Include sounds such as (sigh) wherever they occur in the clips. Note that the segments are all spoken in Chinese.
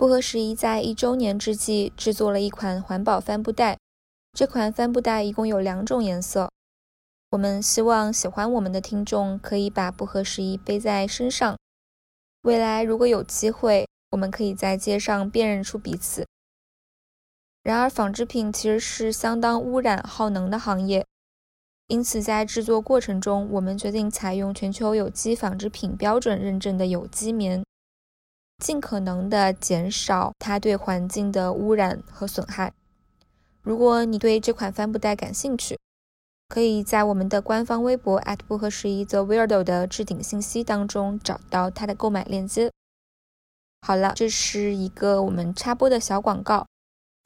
不合时宜在一周年之际制作了一款环保帆布袋。这款帆布袋一共有两种颜色。我们希望喜欢我们的听众可以把不合时宜背在身上。未来如果有机会，我们可以在街上辨认出彼此。然而，纺织品其实是相当污染耗能的行业，因此在制作过程中，我们决定采用全球有机纺织品标准认证的有机棉，尽可能的减少它对环境的污染和损害。如果你对这款帆布袋感兴趣，可以在我们的官方微博不合时宜 The Weirdo 的置顶信息当中找到它的购买链接。好了，这是一个我们插播的小广告。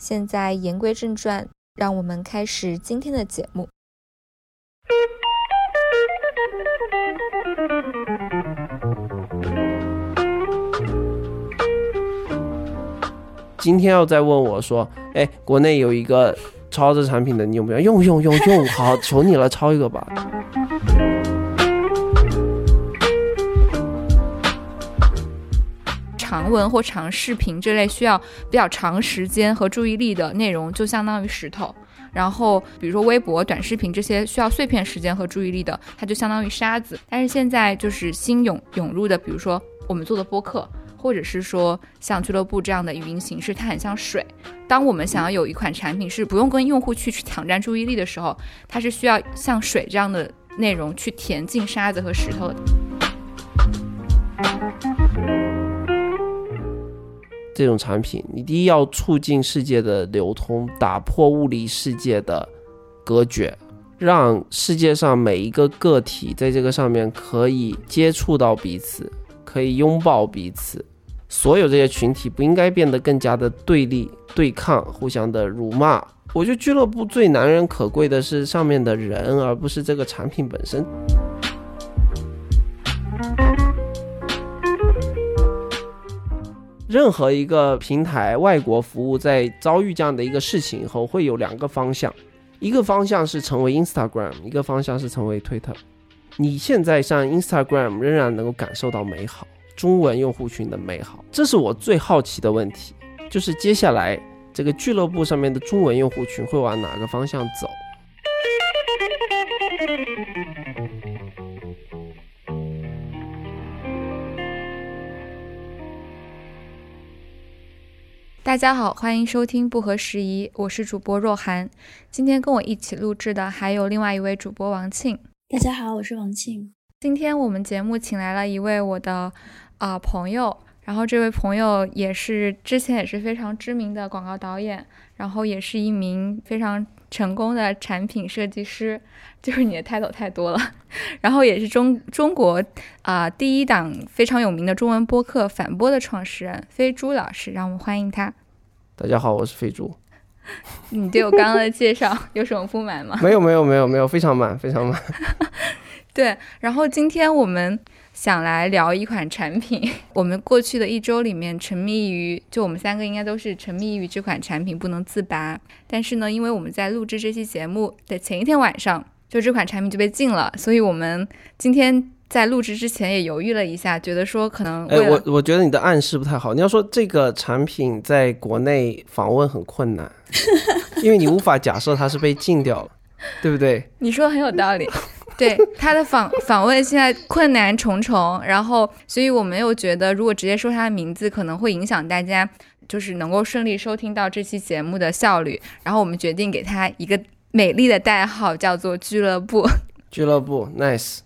现在言归正传，让我们开始今天的节目。今天要再问我说，哎，国内有一个。抄这产品的你用不用？用用用用，好，求你了，抄一个吧。长文或长视频这类需要比较长时间和注意力的内容，就相当于石头。然后，比如说微博、短视频这些需要碎片时间和注意力的，它就相当于沙子。但是现在就是新涌涌入的，比如说我们做的播客。或者是说像俱乐部这样的语音形式，它很像水。当我们想要有一款产品是不用跟用户去去抢占注意力的时候，它是需要像水这样的内容去填进沙子和石头的。这种产品，你第一要促进世界的流通，打破物理世界的隔绝，让世界上每一个个体在这个上面可以接触到彼此，可以拥抱彼此。所有这些群体不应该变得更加的对立、对抗、互相的辱骂。我觉得俱乐部最难人可贵的是上面的人，而不是这个产品本身。任何一个平台外国服务在遭遇这样的一个事情以后，会有两个方向：一个方向是成为 Instagram，一个方向是成为 Twitter。你现在上 Instagram 仍然能够感受到美好。中文用户群的美好，这是我最好奇的问题，就是接下来这个俱乐部上面的中文用户群会往哪个方向走？大家好，欢迎收听不合时宜，我是主播若涵。今天跟我一起录制的还有另外一位主播王庆。大家好，我是王庆。今天我们节目请来了一位我的。啊，朋友，然后这位朋友也是之前也是非常知名的广告导演，然后也是一名非常成功的产品设计师，就是你的 title 太多了，(laughs) 然后也是中中国啊第一档非常有名的中文播客反播的创始人飞猪老师，让我们欢迎他。大家好，我是飞猪。你对我刚刚的介绍 (laughs) 有什么不满吗？没有，没有，没有，没有，非常满，非常满。(laughs) 对，然后今天我们。想来聊一款产品，(laughs) 我们过去的一周里面沉迷于，就我们三个应该都是沉迷于这款产品不能自拔。但是呢，因为我们在录制这期节目的前一天晚上，就这款产品就被禁了，所以我们今天在录制之前也犹豫了一下，觉得说可能……哎，我我觉得你的暗示不太好。你要说这个产品在国内访问很困难，(laughs) 因为你无法假设它是被禁掉了，对不对？(laughs) 你说的很有道理。(laughs) 对他的访访问现在困难重重，然后，所以我们又觉得，如果直接说他的名字，可能会影响大家，就是能够顺利收听到这期节目的效率。然后我们决定给他一个美丽的代号，叫做俱乐部。(laughs) 俱乐部，nice。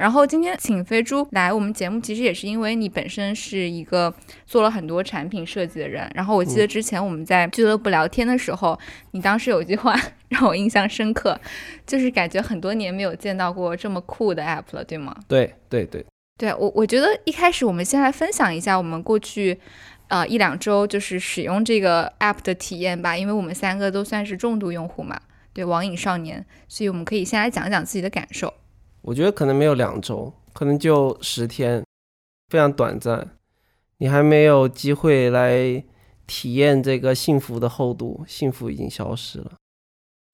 对，然后今天请飞猪来我们节目，其实也是因为你本身是一个做了很多产品设计的人。然后我记得之前我们在俱乐部聊天的时候，你当时有一句话让我印象深刻，就是感觉很多年没有见到过这么酷的 app 了，对吗？对对对，对我我觉得一开始我们先来分享一下我们过去呃一两周就是使用这个 app 的体验吧，因为我们三个都算是重度用户嘛，对网瘾少年，所以我们可以先来讲讲自己的感受。我觉得可能没有两周，可能就十天，非常短暂。你还没有机会来体验这个幸福的厚度，幸福已经消失了。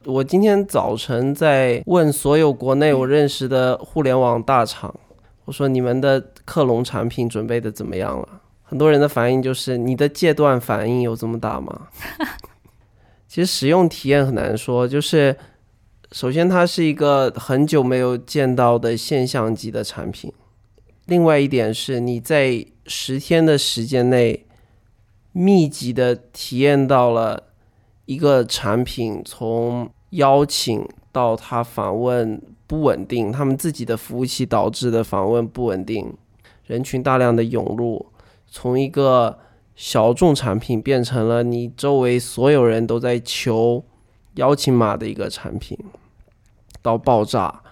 我今天早晨在问所有国内我认识的互联网大厂，我说你们的克隆产品准备的怎么样了？很多人的反应就是你的戒断反应有这么大吗？(laughs) 其实使用体验很难说，就是首先它是一个很久没有见到的现象级的产品，另外一点是你在十天的时间内密集的体验到了一个产品从邀请到他访问不稳定，他们自己的服务器导致的访问不稳定，人群大量的涌入。从一个小众产品变成了你周围所有人都在求邀请码的一个产品，到爆炸，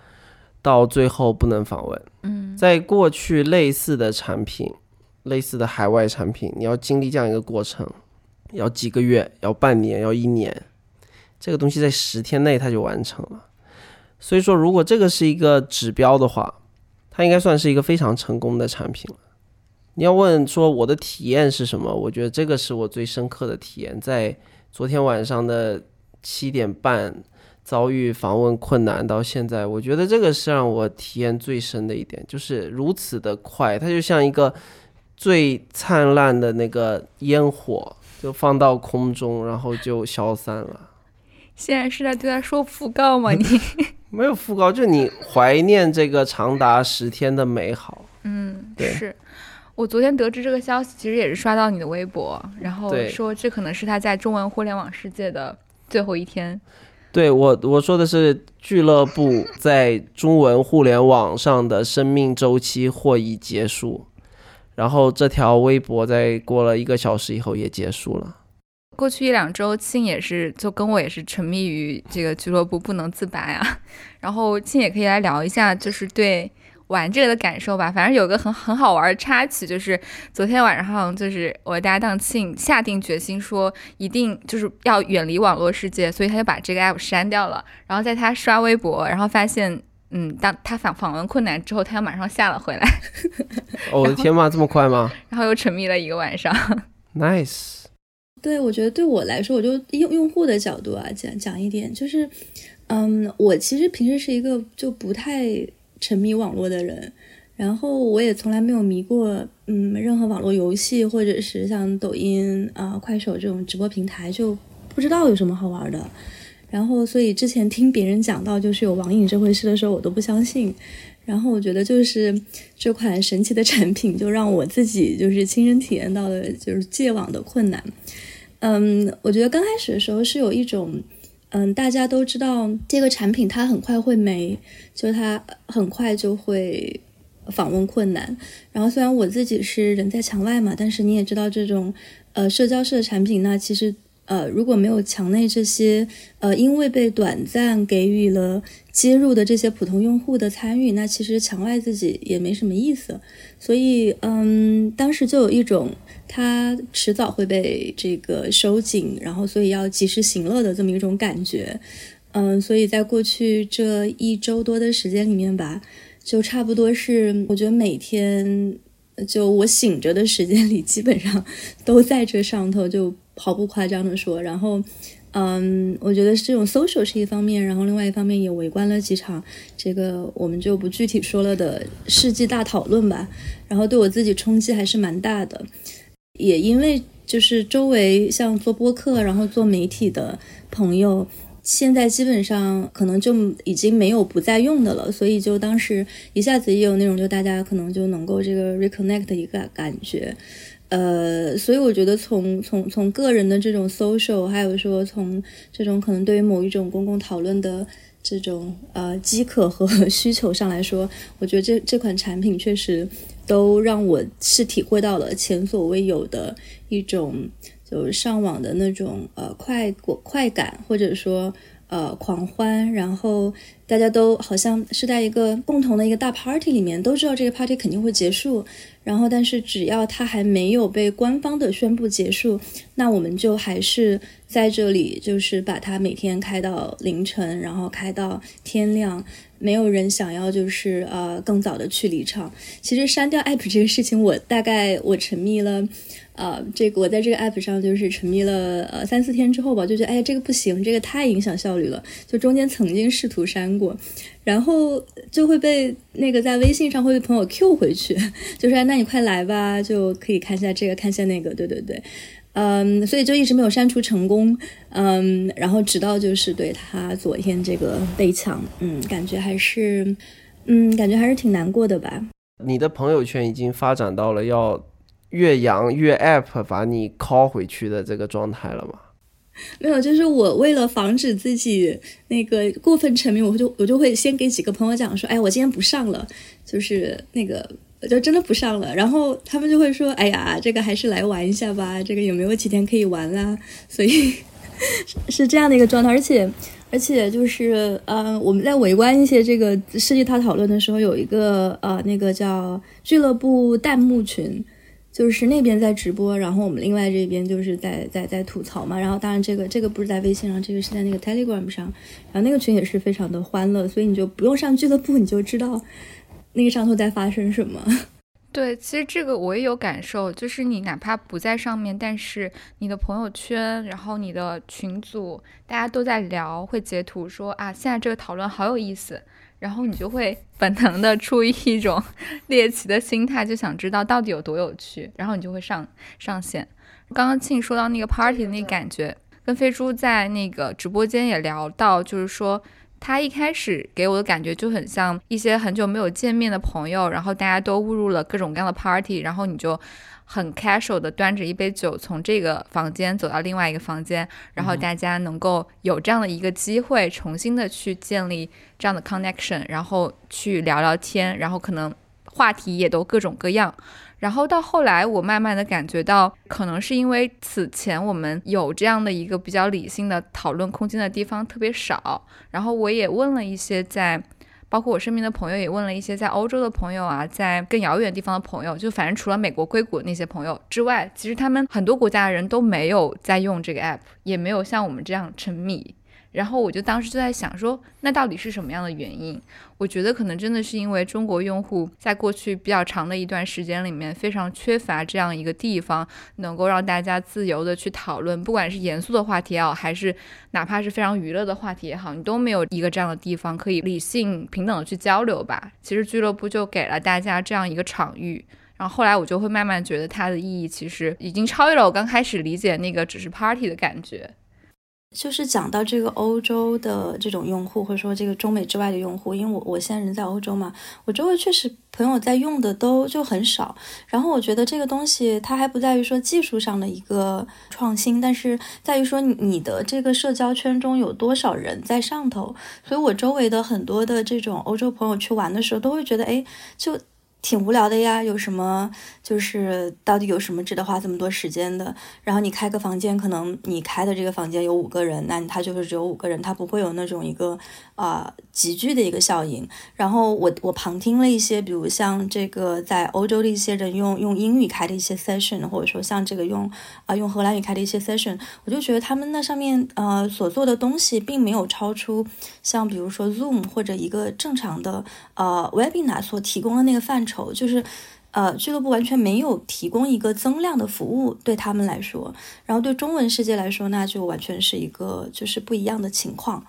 到最后不能访问。嗯，在过去类似的产品，类似的海外产品，你要经历这样一个过程，要几个月，要半年，要一年，这个东西在十天内它就完成了。所以说，如果这个是一个指标的话，它应该算是一个非常成功的产品了。你要问说我的体验是什么？我觉得这个是我最深刻的体验，在昨天晚上的七点半遭遇访问困难到现在，我觉得这个是让我体验最深的一点，就是如此的快，它就像一个最灿烂的那个烟火，就放到空中，然后就消散了。现在是在对他说讣告吗？你 (laughs) 没有讣告，就你怀念这个长达十天的美好。嗯，对是。我昨天得知这个消息，其实也是刷到你的微博，然后说这可能是他在中文互联网世界的最后一天。对我我说的是俱乐部 (laughs) 在中文互联网上的生命周期或已结束，然后这条微博在过了一个小时以后也结束了。过去一两周，庆也是就跟我也是沉迷于这个俱乐部不能自拔啊。然后庆也可以来聊一下，就是对玩这个的感受吧。反正有个很很好玩的插曲，就是昨天晚上，就是我搭档庆下定决心说，一定就是要远离网络世界，所以他就把这个 app 删掉了。然后在他刷微博，然后发现，嗯，当他访访问困难之后，他又马上下了回来，(laughs) 哦，我的天嘛？这么快吗 (laughs) 然后又沉迷了一个晚上。？Nice，(laughs) 对，我觉得对我来说，我就用用户的角度啊讲讲一点，就是，嗯，我其实平时是一个就不太沉迷网络的人，然后我也从来没有迷过，嗯，任何网络游戏或者是像抖音啊、快手这种直播平台，就不知道有什么好玩的。然后，所以之前听别人讲到就是有网瘾这回事的时候，我都不相信。然后我觉得就是这款神奇的产品，就让我自己就是亲身体验到了就是戒网的困难。嗯，我觉得刚开始的时候是有一种，嗯，大家都知道这个产品它很快会没，就它很快就会访问困难。然后虽然我自己是人在墙外嘛，但是你也知道这种呃社交式的产品，那其实呃如果没有墙内这些呃因为被短暂给予了接入的这些普通用户的参与，那其实墙外自己也没什么意思。所以嗯，当时就有一种。它迟早会被这个收紧，然后所以要及时行乐的这么一种感觉，嗯，所以在过去这一周多的时间里面吧，就差不多是我觉得每天就我醒着的时间里，基本上都在这上头，就毫不夸张的说，然后。嗯，我觉得这种 social 是一方面，然后另外一方面也围观了几场，这个我们就不具体说了的世纪大讨论吧。然后对我自己冲击还是蛮大的。也因为就是周围像做播客，然后做媒体的朋友，现在基本上可能就已经没有不再用的了，所以就当时一下子也有那种就大家可能就能够这个 reconnect 的一个感觉，呃，所以我觉得从从从个人的这种 social，还有说从这种可能对于某一种公共讨论的。这种呃饥渴和 (laughs) 需求上来说，我觉得这这款产品确实都让我是体会到了前所未有的一种就是上网的那种呃快过快感，或者说呃狂欢，然后大家都好像是在一个共同的一个大 party 里面，都知道这个 party 肯定会结束，然后但是只要它还没有被官方的宣布结束，那我们就还是。在这里，就是把它每天开到凌晨，然后开到天亮，没有人想要就是呃更早的去离场。其实删掉 app 这个事情，我大概我沉迷了，呃，这个我在这个 app 上就是沉迷了呃三四天之后吧，就觉得哎呀这个不行，这个太影响效率了，就中间曾经试图删过，然后就会被那个在微信上会被朋友 Q 回去，(laughs) 就说那那你快来吧，就可以看一下这个，看一下那个，对对对，嗯，所以就一直没有删除成功，嗯，然后直到就是对他昨天这个被抢，嗯，感觉还是，嗯，感觉还是挺难过的吧。你的朋友圈已经发展到了要越洋越 app 把你 call 回去的这个状态了吗？(laughs) 没有，就是我为了防止自己那个过分沉迷，我就我就会先给几个朋友讲说，哎，我今天不上了，就是那个就真的不上了，然后他们就会说，哎呀，这个还是来玩一下吧，这个有没有几天可以玩啦？(laughs) 所以是是这样的一个状态，而且而且就是呃，我们在围观一些这个世纪涛讨论的时候，有一个呃那个叫俱乐部弹幕群。就是那边在直播，然后我们另外这边就是在在在吐槽嘛。然后当然这个这个不是在微信上，这个是在那个 Telegram 上。然后那个群也是非常的欢乐，所以你就不用上俱乐部，你就知道那个上头在发生什么。(laughs) 对，其实这个我也有感受，就是你哪怕不在上面，但是你的朋友圈，然后你的群组，大家都在聊，会截图说啊，现在这个讨论好有意思。然后你就会 (laughs) 本能的出于一种 (laughs) 猎奇的心态，就想知道到底有多有趣，然后你就会上上线。刚刚庆说到那个 party 的那感觉，跟飞猪在那个直播间也聊到，就是说他一开始给我的感觉就很像一些很久没有见面的朋友，然后大家都误入了各种各样的 party，然后你就。很 casual 的端着一杯酒从这个房间走到另外一个房间，然后大家能够有这样的一个机会，重新的去建立这样的 connection，然后去聊聊天，然后可能话题也都各种各样。然后到后来，我慢慢的感觉到，可能是因为此前我们有这样的一个比较理性的讨论空间的地方特别少。然后我也问了一些在。包括我身边的朋友也问了一些在欧洲的朋友啊，在更遥远地方的朋友，就反正除了美国硅谷那些朋友之外，其实他们很多国家的人都没有在用这个 app，也没有像我们这样沉迷。然后我就当时就在想说，那到底是什么样的原因？我觉得可能真的是因为中国用户在过去比较长的一段时间里面，非常缺乏这样一个地方，能够让大家自由的去讨论，不管是严肃的话题也好，还是哪怕是非常娱乐的话题也好，你都没有一个这样的地方可以理性平等的去交流吧。其实俱乐部就给了大家这样一个场域，然后后来我就会慢慢觉得它的意义其实已经超越了我刚开始理解那个只是 party 的感觉。就是讲到这个欧洲的这种用户，或者说这个中美之外的用户，因为我我现在人在欧洲嘛，我周围确实朋友在用的都就很少。然后我觉得这个东西它还不在于说技术上的一个创新，但是在于说你的这个社交圈中有多少人在上头。所以我周围的很多的这种欧洲朋友去玩的时候，都会觉得，哎，就。挺无聊的呀，有什么就是到底有什么值得花这么多时间的？然后你开个房间，可能你开的这个房间有五个人，那他就是只有五个人，他不会有那种一个啊集聚的一个效应。然后我我旁听了一些，比如像这个在欧洲的一些人用用英语开的一些 session，或者说像这个用啊用荷兰语开的一些 session，我就觉得他们那上面呃所做的东西并没有超出像比如说 Zoom 或者一个正常的呃 webinar 所提供的那个范畴。就是，呃，俱乐部完全没有提供一个增量的服务对他们来说，然后对中文世界来说，那就完全是一个就是不一样的情况。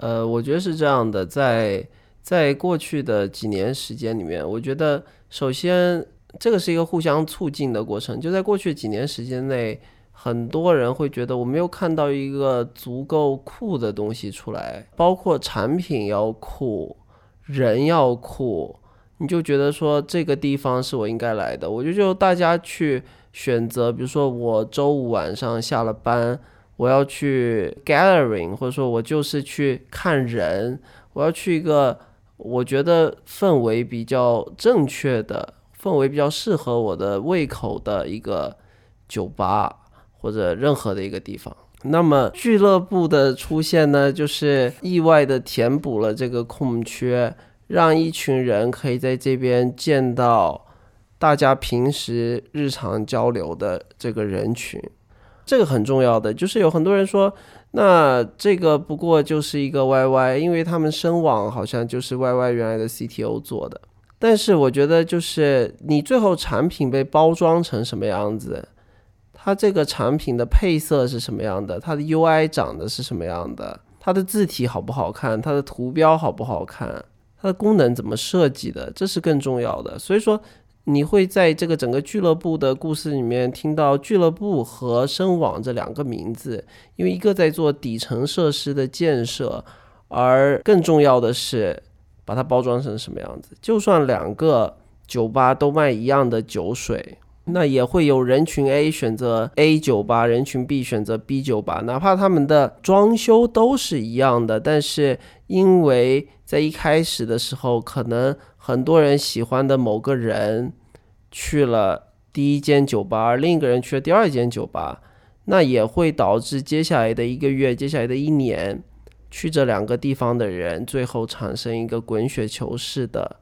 呃，我觉得是这样的，在在过去的几年时间里面，我觉得首先这个是一个互相促进的过程。就在过去几年时间内，很多人会觉得我没有看到一个足够酷的东西出来，包括产品要酷，人要酷。你就觉得说这个地方是我应该来的，我觉得就大家去选择，比如说我周五晚上下了班，我要去 gathering，或者说我就是去看人，我要去一个我觉得氛围比较正确的、氛围比较适合我的胃口的一个酒吧或者任何的一个地方。那么俱乐部的出现呢，就是意外的填补了这个空缺。让一群人可以在这边见到大家平时日常交流的这个人群，这个很重要的。就是有很多人说，那这个不过就是一个 YY，因为他们声网好像就是 YY 原来的 CTO 做的。但是我觉得，就是你最后产品被包装成什么样子，它这个产品的配色是什么样的，它的 UI 长得是什么样的，它的字体好不好看，它的图标好不好看。它的功能怎么设计的，这是更重要的。所以说，你会在这个整个俱乐部的故事里面听到俱乐部和声网这两个名字，因为一个在做底层设施的建设，而更重要的是把它包装成什么样子。就算两个酒吧都卖一样的酒水，那也会有人群 A 选择 A 酒吧，人群 B 选择 B 酒吧，哪怕他们的装修都是一样的，但是因为在一开始的时候，可能很多人喜欢的某个人去了第一间酒吧，而另一个人去了第二间酒吧，那也会导致接下来的一个月、接下来的一年，去这两个地方的人，最后产生一个滚雪球式的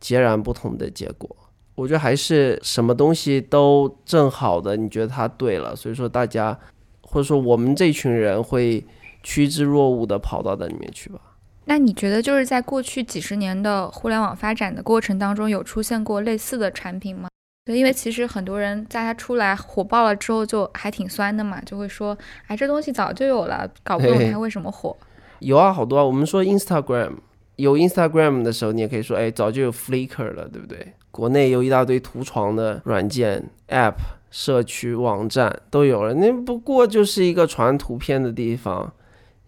截然不同的结果。我觉得还是什么东西都正好的，你觉得它对了，所以说大家或者说我们这群人会趋之若鹜的跑到那里面去吧。那你觉得就是在过去几十年的互联网发展的过程当中，有出现过类似的产品吗？对，因为其实很多人在它出来火爆了之后，就还挺酸的嘛，就会说，哎，这东西早就有了，搞不懂它为什么火。有啊，好多啊。我们说 Instagram 有 Instagram 的时候，你也可以说，哎，早就有 Flickr 了，对不对？国内有一大堆图床的软件、App、社区网站都有了，那不过就是一个传图片的地方。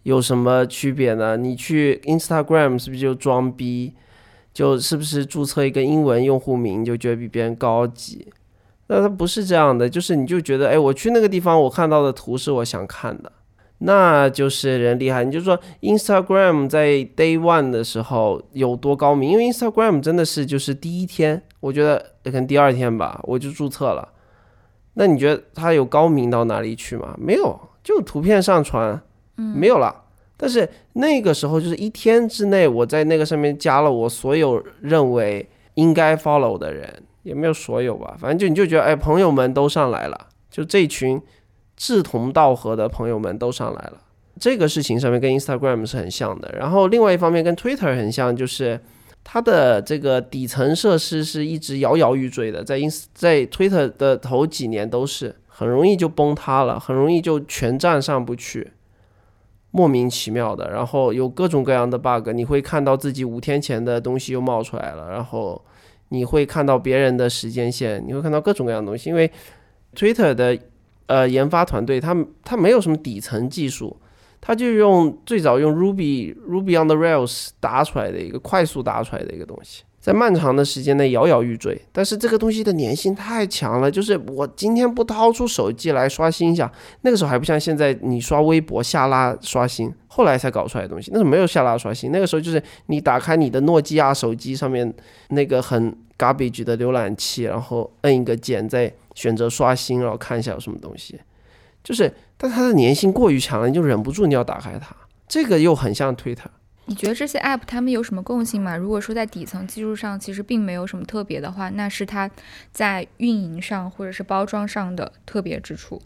有什么区别呢？你去 Instagram 是不是就装逼？就是不是注册一个英文用户名就觉得比别人高级？那它不是这样的，就是你就觉得，哎，我去那个地方，我看到的图是我想看的，那就是人厉害。你就说 Instagram 在 Day One 的时候有多高明？因为 Instagram 真的是就是第一天，我觉得可能第二天吧，我就注册了。那你觉得它有高明到哪里去吗？没有，就图片上传。没有了，但是那个时候就是一天之内，我在那个上面加了我所有认为应该 follow 的人，也没有所有吧，反正就你就觉得，哎，朋友们都上来了，就这群志同道合的朋友们都上来了。这个事情上面跟 Instagram 是很像的，然后另外一方面跟 Twitter 很像，就是它的这个底层设施是一直摇摇欲坠的，在 ins 在 Twitter 的头几年都是很容易就崩塌了，很容易就全站上不去。莫名其妙的，然后有各种各样的 bug，你会看到自己五天前的东西又冒出来了，然后你会看到别人的时间线，你会看到各种各样的东西。因为 Twitter 的呃研发团队，他他没有什么底层技术，他就用最早用 Ruby Ruby on the Rails 打出来的一个快速打出来的一个东西。在漫长的时间内摇摇欲坠，但是这个东西的粘性太强了，就是我今天不掏出手机来刷新一下，那个时候还不像现在，你刷微博下拉刷新，后来才搞出来的东西，那时候没有下拉刷新，那个时候就是你打开你的诺基亚手机上面那个很 garbage 的浏览器，然后摁一个键，在选择刷新，然后看一下有什么东西，就是，但它的粘性过于强了，你就忍不住你要打开它，这个又很像 Twitter。你觉得这些 app 它们有什么共性吗？如果说在底层技术上其实并没有什么特别的话，那是它在运营上或者是包装上的特别之处。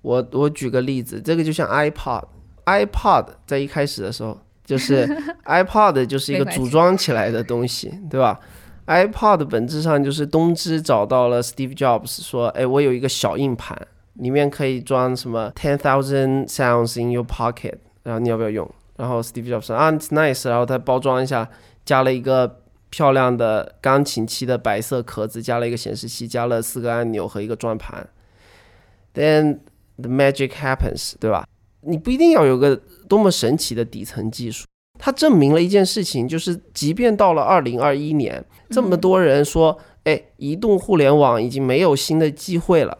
我我举个例子，这个就像 iPod，iPod 在一开始的时候就是 (laughs) iPod 就是一个组装起来的东西，对吧？iPod 本质上就是东芝找到了 Steve Jobs，说，哎，我有一个小硬盘，里面可以装什么 ten thousand sounds in your pocket，然后你要不要用？然后 Steve Jobs 说啊，It's nice。然后他包装一下，加了一个漂亮的钢琴漆的白色壳子，加了一个显示器，加了四个按钮和一个转盘。Then the magic happens，对吧？你不一定要有个多么神奇的底层技术，它证明了一件事情，就是即便到了二零二一年，这么多人说，哎，移动互联网已经没有新的机会了。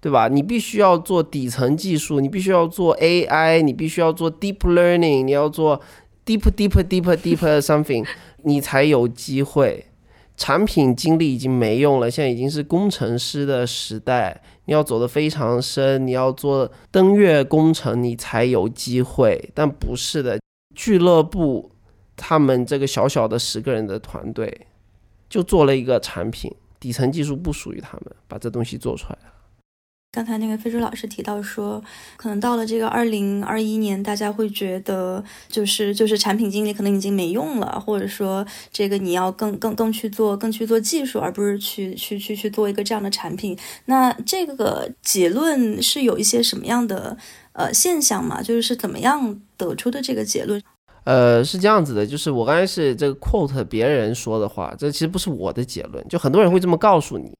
对吧？你必须要做底层技术，你必须要做 AI，你必须要做 deep learning，你要做 deep deep deep deep (laughs) something，你才有机会。产品经理已经没用了，现在已经是工程师的时代，你要走得非常深，你要做登月工程，你才有机会。但不是的，俱乐部他们这个小小的十个人的团队，就做了一个产品，底层技术不属于他们，把这东西做出来了。刚才那个非洲老师提到说，可能到了这个二零二一年，大家会觉得就是就是产品经理可能已经没用了，或者说这个你要更更更去做更去做技术，而不是去去去去做一个这样的产品。那这个结论是有一些什么样的呃现象吗？就是是怎么样得出的这个结论？呃，是这样子的，就是我刚才是这个 quote 别人说的话，这其实不是我的结论，就很多人会这么告诉你。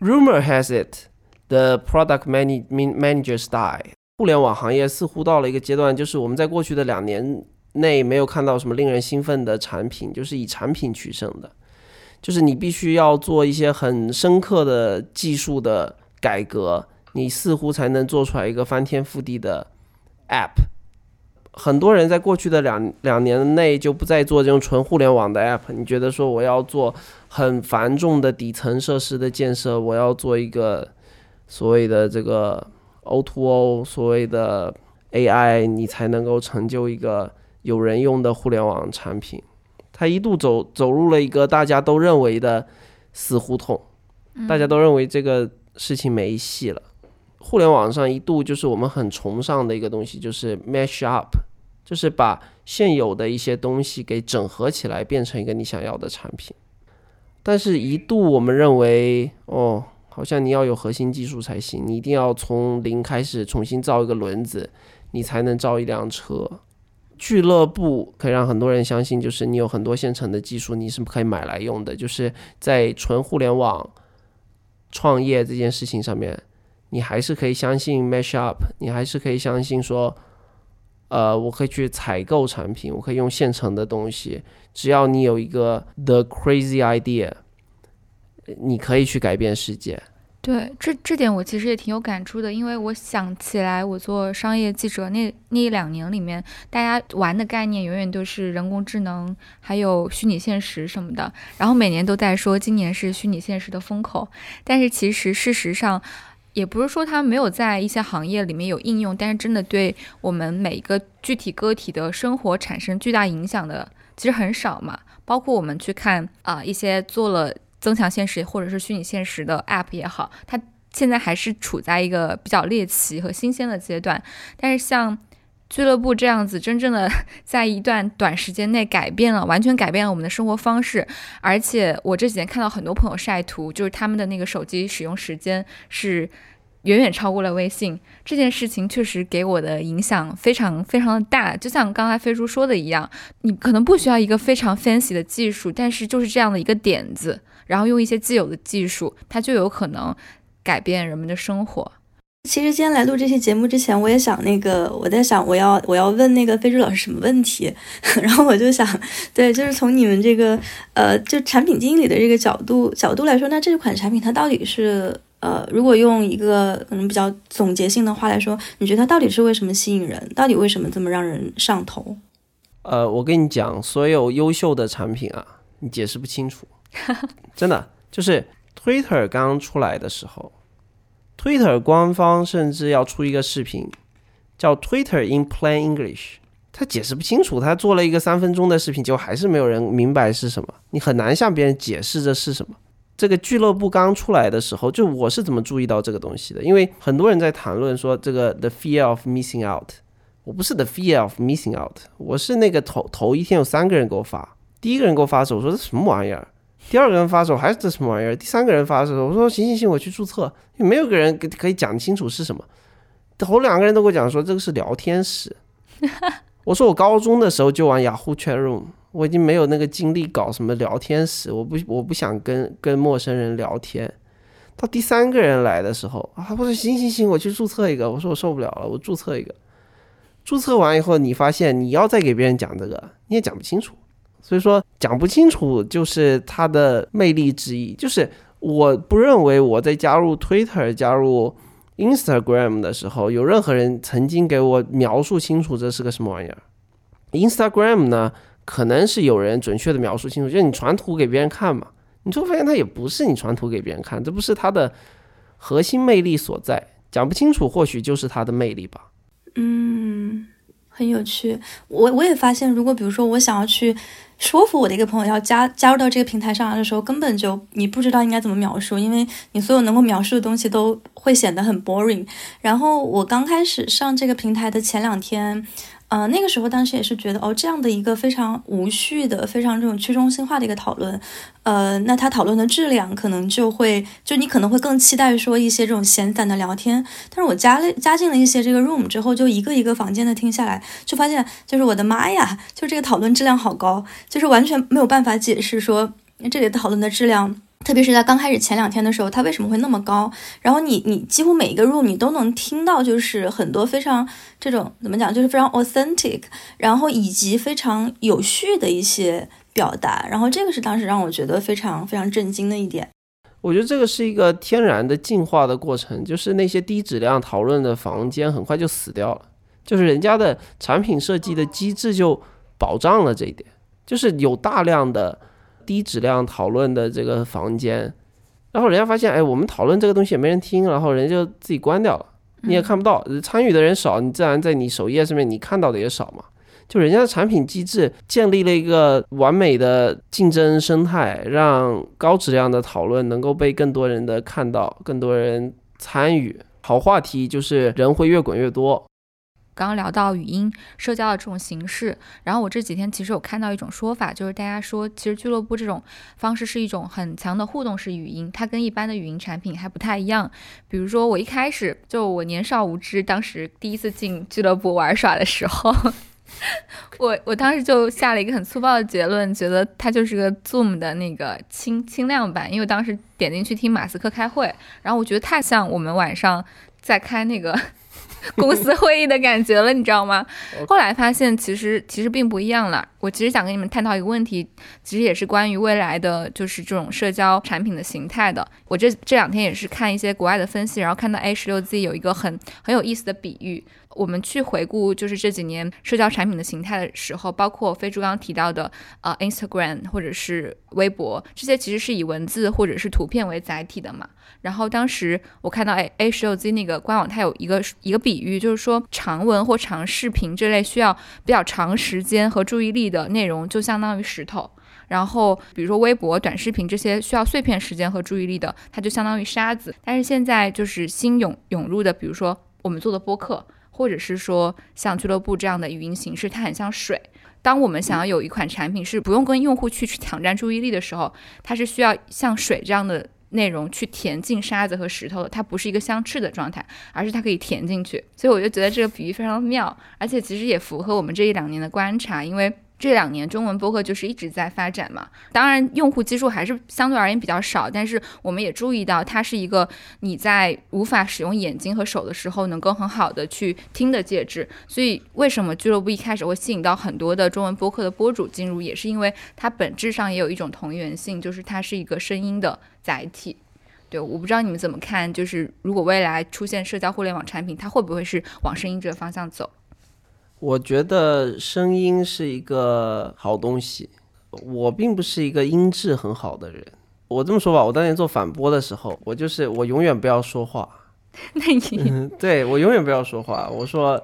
Rumor has it the product many managers die。互联网行业似乎到了一个阶段，就是我们在过去的两年内没有看到什么令人兴奋的产品，就是以产品取胜的，就是你必须要做一些很深刻的技术的改革，你似乎才能做出来一个翻天覆地的 app。很多人在过去的两两年内就不再做这种纯互联网的 app。你觉得说我要做很繁重的底层设施的建设，我要做一个所谓的这个 O2O，所谓的 AI，你才能够成就一个有人用的互联网产品。它一度走走入了一个大家都认为的死胡同，大家都认为这个事情没戏了。互联网上一度就是我们很崇尚的一个东西，就是 mash up，就是把现有的一些东西给整合起来，变成一个你想要的产品。但是，一度我们认为，哦，好像你要有核心技术才行，你一定要从零开始重新造一个轮子，你才能造一辆车。俱乐部可以让很多人相信，就是你有很多现成的技术，你是可以买来用的。就是在纯互联网创业这件事情上面。你还是可以相信 mash up，你还是可以相信说，呃，我可以去采购产品，我可以用现成的东西，只要你有一个 the crazy idea，你可以去改变世界。对，这这点我其实也挺有感触的，因为我想起来，我做商业记者那那一两年里面，大家玩的概念永远都是人工智能，还有虚拟现实什么的，然后每年都在说今年是虚拟现实的风口，但是其实事实上。也不是说它没有在一些行业里面有应用，但是真的对我们每一个具体个体的生活产生巨大影响的其实很少嘛。包括我们去看啊一些做了增强现实或者是虚拟现实的 App 也好，它现在还是处在一个比较猎奇和新鲜的阶段。但是像俱乐部这样子，真正的 (laughs) 在一段短时间内改变了，完全改变了我们的生活方式。而且我这几天看到很多朋友晒图，就是他们的那个手机使用时间是远远超过了微信。这件事情确实给我的影响非常非常的大。就像刚才飞猪说的一样，你可能不需要一个非常 fancy 的技术，但是就是这样的一个点子，然后用一些既有的技术，它就有可能改变人们的生活。其实今天来录这期节目之前，我也想那个，我在想我要我要问那个飞猪老师什么问题，(laughs) 然后我就想，对，就是从你们这个呃，就产品经理的这个角度角度来说，那这款产品它到底是呃，如果用一个可能比较总结性的话来说，你觉得它到底是为什么吸引人？到底为什么这么让人上头？呃，我跟你讲，所有优秀的产品啊，你解释不清楚，(laughs) 真的，就是 Twitter 刚出来的时候。Twitter 官方甚至要出一个视频，叫 Twitter in Plain English。他解释不清楚，他做了一个三分钟的视频，结果还是没有人明白是什么。你很难向别人解释这是什么。这个俱乐部刚出来的时候，就我是怎么注意到这个东西的？因为很多人在谈论说这个 the fear of missing out。我不是 the fear of missing out，我是那个头头一天有三个人给我发，第一个人给我发的时候，我说这什么玩意儿？第二个人发的时候还是这什么玩意儿？第三个人发的时候，我说行行行，我去注册。没有个人可以讲清楚是什么。头两个人都给我讲说这个是聊天室。(laughs) 我说我高中的时候就玩雅虎 chat room，我已经没有那个精力搞什么聊天室，我不我不想跟跟陌生人聊天。到第三个人来的时候啊，我说行行行，我去注册一个。我说我受不了了，我注册一个。注册完以后，你发现你要再给别人讲这个，你也讲不清楚。所以说讲不清楚就是它的魅力之一。就是我不认为我在加入 Twitter、加入 Instagram 的时候，有任何人曾经给我描述清楚这是个什么玩意儿。Instagram 呢，可能是有人准确的描述清楚，就是你传图给别人看嘛。你就会发现它也不是你传图给别人看，这不是它的核心魅力所在。讲不清楚，或许就是它的魅力吧。嗯，很有趣。我我也发现，如果比如说我想要去。说服我的一个朋友要加加入到这个平台上来的时候，根本就你不知道应该怎么描述，因为你所有能够描述的东西都会显得很 boring。然后我刚开始上这个平台的前两天，呃，那个时候当时也是觉得，哦，这样的一个非常无序的、非常这种去中心化的一个讨论，呃，那他讨论的质量可能就会，就你可能会更期待说一些这种闲散的聊天。但是我加了加进了一些这个 room 之后，就一个一个房间的听下来，就发现，就是我的妈呀，就这个讨论质量好高，就是完全没有办法解释说这里讨论的质量。特别是在刚开始前两天的时候，它为什么会那么高？然后你你几乎每一个 room 你都能听到，就是很多非常这种怎么讲，就是非常 authentic，然后以及非常有序的一些表达。然后这个是当时让我觉得非常非常震惊的一点。我觉得这个是一个天然的进化的过程，就是那些低质量讨论的房间很快就死掉了，就是人家的产品设计的机制就保障了这一点，就是有大量的。低质量讨论的这个房间，然后人家发现，哎，我们讨论这个东西也没人听，然后人就自己关掉了，你也看不到，参与的人少，你自然在你首页上面你看到的也少嘛。就人家的产品机制建立了一个完美的竞争生态，让高质量的讨论能够被更多人的看到，更多人参与，好话题就是人会越滚越多。刚刚聊到语音社交的这种形式，然后我这几天其实有看到一种说法，就是大家说，其实俱乐部这种方式是一种很强的互动式语音，它跟一般的语音产品还不太一样。比如说我一开始就我年少无知，当时第一次进俱乐部玩耍的时候，(laughs) 我我当时就下了一个很粗暴的结论，觉得它就是个 Zoom 的那个轻轻量版，因为当时点进去听马斯克开会，然后我觉得太像我们晚上在开那个。(laughs) 公司会议的感觉了，你知道吗？后来发现其实其实并不一样了。我其实想跟你们探讨一个问题，其实也是关于未来的就是这种社交产品的形态的。我这这两天也是看一些国外的分析，然后看到 A 十六 Z 有一个很很有意思的比喻。我们去回顾就是这几年社交产品的形态的时候，包括飞猪刚提到的呃 Instagram 或者是微博，这些其实是以文字或者是图片为载体的嘛。然后当时我看到 A A 十六 Z 那个官网，它有一个一个比喻，就是说长文或长视频这类需要比较长时间和注意力的内容，就相当于石头。然后比如说微博、短视频这些需要碎片时间和注意力的，它就相当于沙子。但是现在就是新涌涌入的，比如说我们做的播客。或者是说像俱乐部这样的语音形式，它很像水。当我们想要有一款产品是不用跟用户去去抢占注意力的时候，它是需要像水这样的内容去填进沙子和石头的。它不是一个相斥的状态，而是它可以填进去。所以我就觉得这个比喻非常妙，而且其实也符合我们这一两年的观察，因为。这两年中文播客就是一直在发展嘛，当然用户基数还是相对而言比较少，但是我们也注意到它是一个你在无法使用眼睛和手的时候能够很好的去听的介质。所以为什么俱乐部一开始会吸引到很多的中文播客的播主进入，也是因为它本质上也有一种同源性，就是它是一个声音的载体。对，我不知道你们怎么看，就是如果未来出现社交互联网产品，它会不会是往声音这个方向走？我觉得声音是一个好东西。我并不是一个音质很好的人。我这么说吧，我当年做反播的时候，我就是我永远不要说话。(laughs) 那你 (laughs) 对我永远不要说话。我说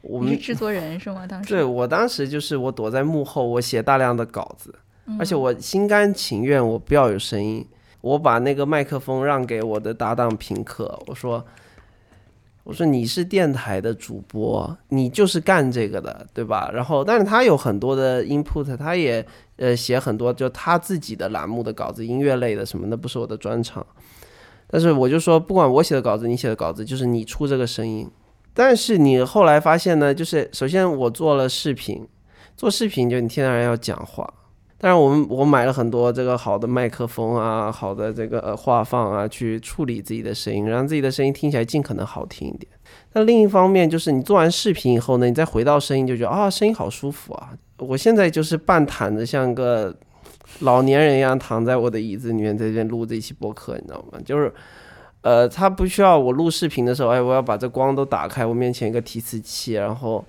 我们制作人是吗？当时对我当时就是我躲在幕后，我写大量的稿子，而且我心甘情愿我不要有声音。我把那个麦克风让给我的搭档平克，我说。我说你是电台的主播，你就是干这个的，对吧？然后，但是他有很多的 input，他也呃写很多就他自己的栏目的稿子，音乐类的什么的，不是我的专长。但是我就说，不管我写的稿子，你写的稿子，就是你出这个声音。但是你后来发现呢，就是首先我做了视频，做视频就你天然要讲话。当然，我们我买了很多这个好的麦克风啊，好的这个话放啊，去处理自己的声音，让自己的声音听起来尽可能好听一点。那另一方面，就是你做完视频以后呢，你再回到声音，就觉得啊，声音好舒服啊。我现在就是半躺着，像个老年人一样躺在我的椅子里面，在这边录这期播客，你知道吗？就是，呃，他不需要我录视频的时候，哎，我要把这光都打开，我面前一个提词器，然后。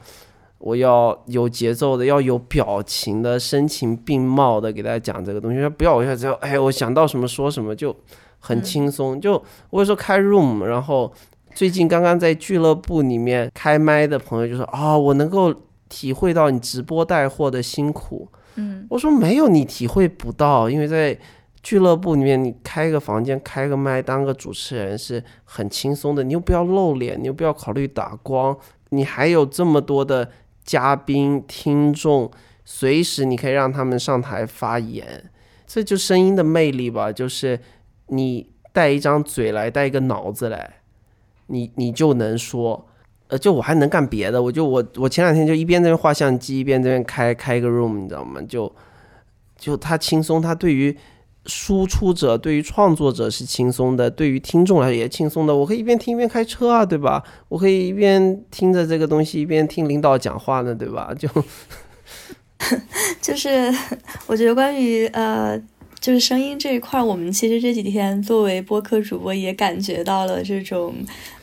我要有节奏的，要有表情的，声情并茂的给大家讲这个东西。不要我一下子，哎，我想到什么说什么，就很轻松。就我有时候开 room，然后最近刚刚在俱乐部里面开麦的朋友就说啊，我能够体会到你直播带货的辛苦。嗯，我说没有，你体会不到，因为在俱乐部里面，你开个房间，开个麦，当个主持人是很轻松的。你又不要露脸，你又不要考虑打光，你还有这么多的。嘉宾、听众，随时你可以让他们上台发言，这就声音的魅力吧。就是你带一张嘴来，带一个脑子来，你你就能说。呃，就我还能干别的，我就我我前两天就一边在那画相机，一边这边开开一个 room，你知道吗？就就他轻松，他对于输出者、对于创作者是轻松的，对于听众来说也轻松的。我可以一边听一边开车啊，对吧？我可以一边听着这个东西，一边听领导讲话呢，对吧？(laughs) 就 (laughs) 就是我觉得关于呃，就是声音这一块，我们其实这几天作为播客主播也感觉到了这种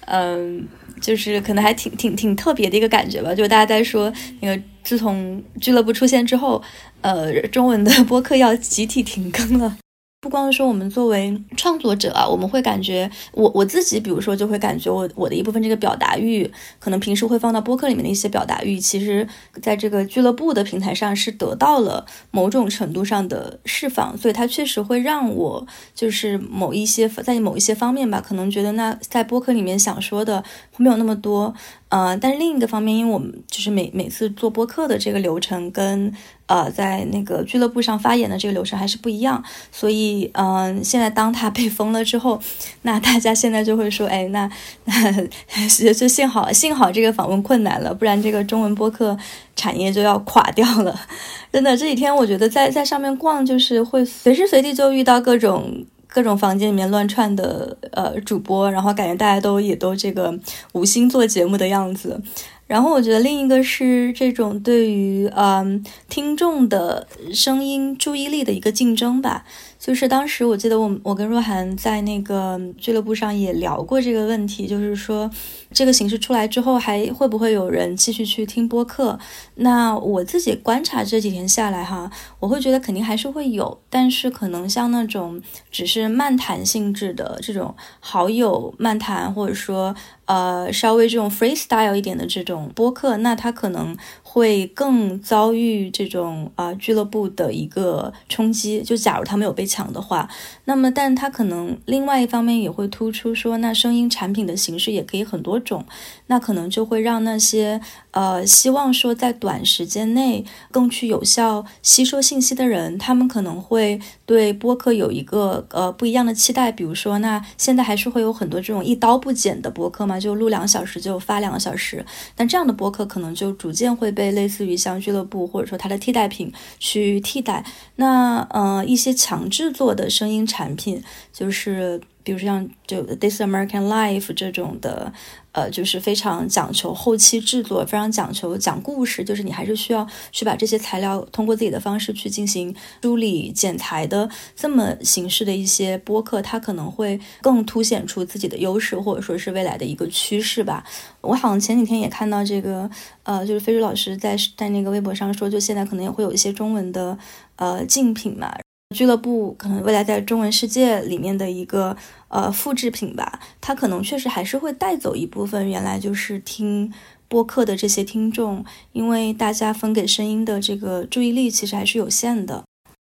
嗯。就是可能还挺挺挺特别的一个感觉吧，就大家在说那个自从俱乐部出现之后，呃，中文的播客要集体停更了。不光是说我们作为创作者啊，我们会感觉我我自己，比如说就会感觉我我的一部分这个表达欲，可能平时会放到播客里面的一些表达欲，其实在这个俱乐部的平台上是得到了某种程度上的释放，所以它确实会让我就是某一些在某一些方面吧，可能觉得那在播客里面想说的没有那么多。呃，但是另一个方面，因为我们就是每每次做播客的这个流程跟呃在那个俱乐部上发言的这个流程还是不一样，所以嗯，现在当他 (laughs) 被封了之后，那大家现在就会说，哎，那那 (laughs) 就幸好幸好这个访问困难了，不然这个中文播客产业就要垮掉了。(laughs) 真的，这几天我觉得在在上面逛，就是会随时随地就遇到各种。各种房间里面乱窜的呃主播，然后感觉大家都也都这个无心做节目的样子。然后我觉得另一个是这种对于嗯听众的声音注意力的一个竞争吧。就是当时我记得我我跟若涵在那个俱乐部上也聊过这个问题，就是说这个形式出来之后还会不会有人继续去听播客？那我自己观察这几天下来哈，我会觉得肯定还是会有，但是可能像那种只是漫谈性质的这种好友漫谈，或者说呃稍微这种 freestyle 一点的这种播客，那它可能。会更遭遇这种啊俱乐部的一个冲击。就假如他没有被抢的话，那么，但他可能另外一方面也会突出说，那声音产品的形式也可以很多种，那可能就会让那些呃希望说在短时间内更去有效吸收信息的人，他们可能会对播客有一个呃不一样的期待。比如说，那现在还是会有很多这种一刀不剪的播客嘛，就录两小时就发两个小时，但这样的播客可能就逐渐会被。类似于像俱乐部或者说它的替代品去替代，那呃一些强制做的声音产品，就是比如像就 This American Life 这种的。呃，就是非常讲求后期制作，非常讲求讲故事，就是你还是需要去把这些材料通过自己的方式去进行梳理、剪裁的这么形式的一些播客，它可能会更凸显出自己的优势，或者说是未来的一个趋势吧。我好像前几天也看到这个，呃，就是飞猪老师在在那个微博上说，就现在可能也会有一些中文的呃竞品嘛。俱乐部可能未来在中文世界里面的一个呃复制品吧，它可能确实还是会带走一部分原来就是听播客的这些听众，因为大家分给声音的这个注意力其实还是有限的。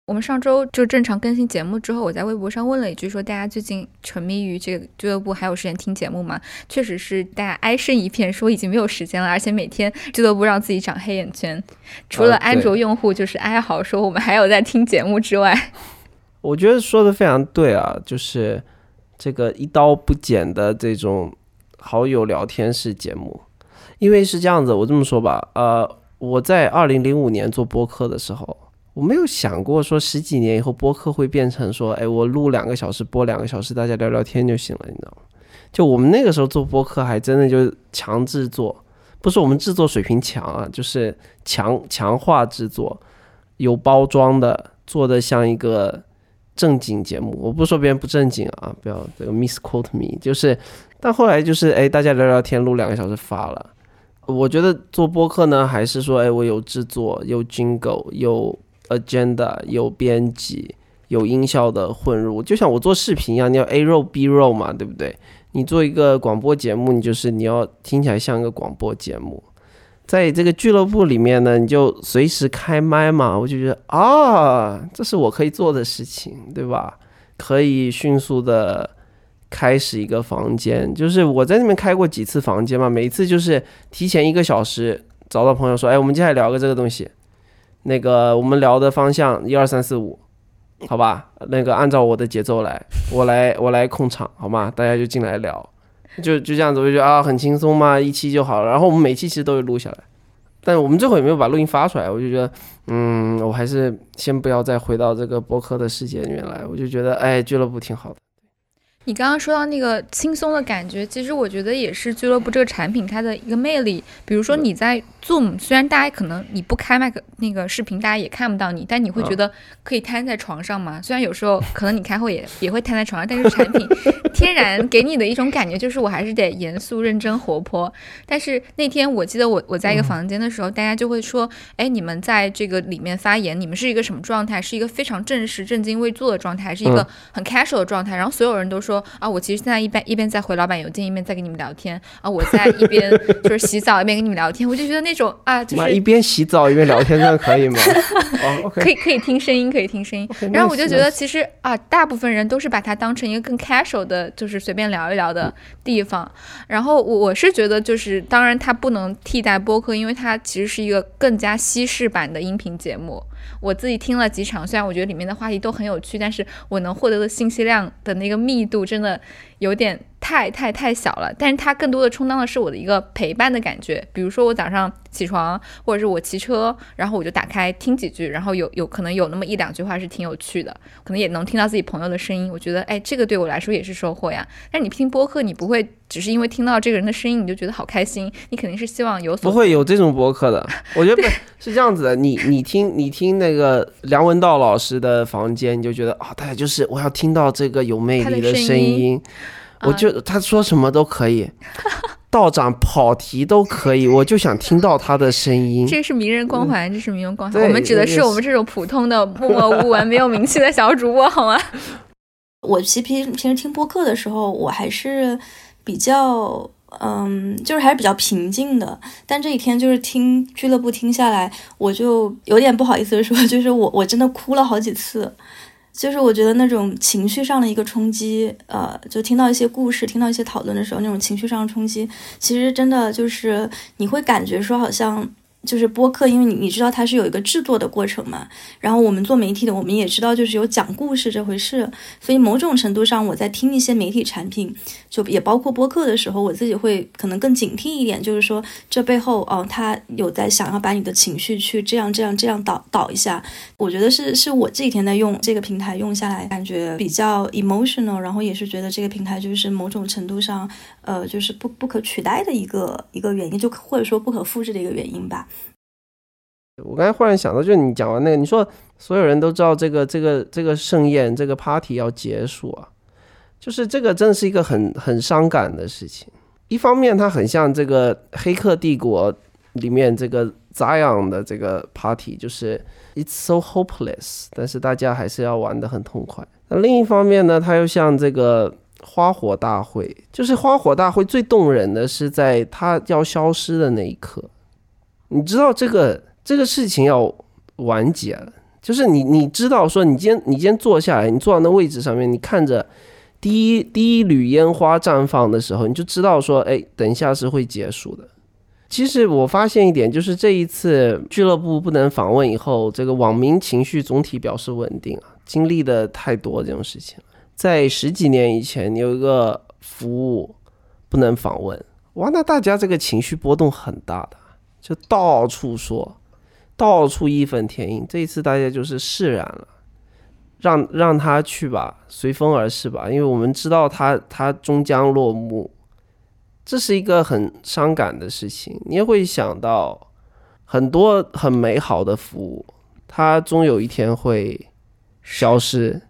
我们上周就正常更新节目之后，我在微博上问了一句，说大家最近沉迷于这个俱乐部，还有时间听节目吗？确实是大家哀声一片，说已经没有时间了，而且每天俱乐部让自己长黑眼圈，除了安卓用户就是哀嚎说我们还有在听节目之外，(laughs) 我觉得说的非常对啊，就是这个一刀不剪的这种好友聊天式节目，因为是这样子，我这么说吧，呃，我在二零零五年做播客的时候。我没有想过说十几年以后播客会变成说，哎，我录两个小时，播两个小时，大家聊聊天就行了，你知道吗？就我们那个时候做播客，还真的就强制作，不是我们制作水平强啊，就是强强化制作，有包装的，做的像一个正经节目。我不说别人不正经啊，不要这个 misquote me，就是，但后来就是，哎，大家聊聊天，录两个小时发了。我觉得做播客呢，还是说，哎，我有制作，有 jingle，有。Agenda 有编辑有音效的混入，就像我做视频一样，你要 A roll B roll 嘛，对不对？你做一个广播节目，你就是你要听起来像一个广播节目。在这个俱乐部里面呢，你就随时开麦嘛，我就觉得啊，这是我可以做的事情，对吧？可以迅速的开始一个房间，就是我在那边开过几次房间嘛，每次就是提前一个小时。找到朋友说，哎，我们接下来聊个这个东西，那个我们聊的方向一二三四五，好吧？那个按照我的节奏来，我来我来控场，好吗？大家就进来聊，就就这样子，我就觉得啊很轻松嘛，一期就好了。然后我们每期其实都会录下来，但我们这会没有把录音发出来，我就觉得，嗯，我还是先不要再回到这个播客的世界里面来，我就觉得，哎，俱乐部挺好的。你刚刚说到那个轻松的感觉，其实我觉得也是俱乐部这个产品它的一个魅力。比如说你在 Zoom，虽然大家可能你不开麦克那个视频，大家也看不到你，但你会觉得可以瘫在床上嘛？虽然有时候可能你开会也也会瘫在床上，但是产品 (laughs) 天然给你的一种感觉就是我还是得严肃、认真、活泼。但是那天我记得我我在一个房间的时候，大家就会说：“哎，你们在这个里面发言，你们是一个什么状态？是一个非常正式、正襟危坐的状态，还是一个很 casual 的状态？”然后所有人都说。啊，我其实现在一边一边在回老板邮件，一边在跟你们聊天啊。我在一边 (laughs) 就是洗澡，一边跟你们聊天。我就觉得那种啊，就是一边洗澡一边聊天，这样可以吗？(laughs) 哦，可以可以听声音，可以听声音。然后我就觉得其实啊，大部分人都是把它当成一个更 casual 的，就是随便聊一聊的地方。然后我我是觉得，就是当然它不能替代播客，因为它其实是一个更加西式版的音频节目。我自己听了几场，虽然我觉得里面的话题都很有趣，但是我能获得的信息量的那个密度真的有点。太太太小了，但是它更多的充当的是我的一个陪伴的感觉。比如说我早上起床，或者是我骑车，然后我就打开听几句，然后有有可能有那么一两句话是挺有趣的，可能也能听到自己朋友的声音。我觉得，哎，这个对我来说也是收获呀。但你听播客，你不会只是因为听到这个人的声音你就觉得好开心，你肯定是希望有所不会有这种播客的。我觉得不是这样子的，你你听你听那个梁文道老师的房间，你就觉得啊，大家就是我要听到这个有魅力的声音。我就他说什么都可以，(laughs) 道长跑题都可以，我就想听到他的声音。这是名人光环，这是名人光环。我们指的是我们这种普通的默默无闻、没有名气的小主播，好吗？(laughs) 我其实平平时听播客的时候，我还是比较嗯，就是还是比较平静的。但这几天就是听俱乐部听下来，我就有点不好意思说，(laughs) 就是我我真的哭了好几次。就是我觉得那种情绪上的一个冲击，呃，就听到一些故事，听到一些讨论的时候，那种情绪上的冲击，其实真的就是你会感觉说好像。就是播客，因为你你知道它是有一个制作的过程嘛。然后我们做媒体的，我们也知道就是有讲故事这回事。所以某种程度上，我在听一些媒体产品，就也包括播客的时候，我自己会可能更警惕一点，就是说这背后哦，他有在想要把你的情绪去这样这样这样导导一下。我觉得是是我这几天在用这个平台用下来，感觉比较 emotional，然后也是觉得这个平台就是某种程度上，呃，就是不不可取代的一个一个原因，就或者说不可复制的一个原因吧。我刚才忽然想到，就是你讲完那个，你说所有人都知道这个这个这个盛宴这个 party 要结束啊，就是这个真的是一个很很伤感的事情。一方面，它很像这个《黑客帝国》里面这个 Zion 的这个 party，就是 It's so hopeless，但是大家还是要玩的很痛快。那另一方面呢，它又像这个花火大会，就是花火大会最动人的是在它要消失的那一刻，你知道这个。这个事情要完结了，就是你你知道说，你今天你今天坐下来，你坐到那位置上面，你看着第一第一缕烟花绽放的时候，你就知道说，哎，等一下是会结束的。其实我发现一点，就是这一次俱乐部不能访问以后，这个网民情绪总体表示稳定啊。经历的太多这种事情，在十几年以前你有一个服务不能访问，哇，那大家这个情绪波动很大的，就到处说。到处义愤填膺，这一次大家就是释然了，让让他去吧，随风而逝吧，因为我们知道他他终将落幕，这是一个很伤感的事情。你也会想到很多很美好的服务，它终有一天会消失，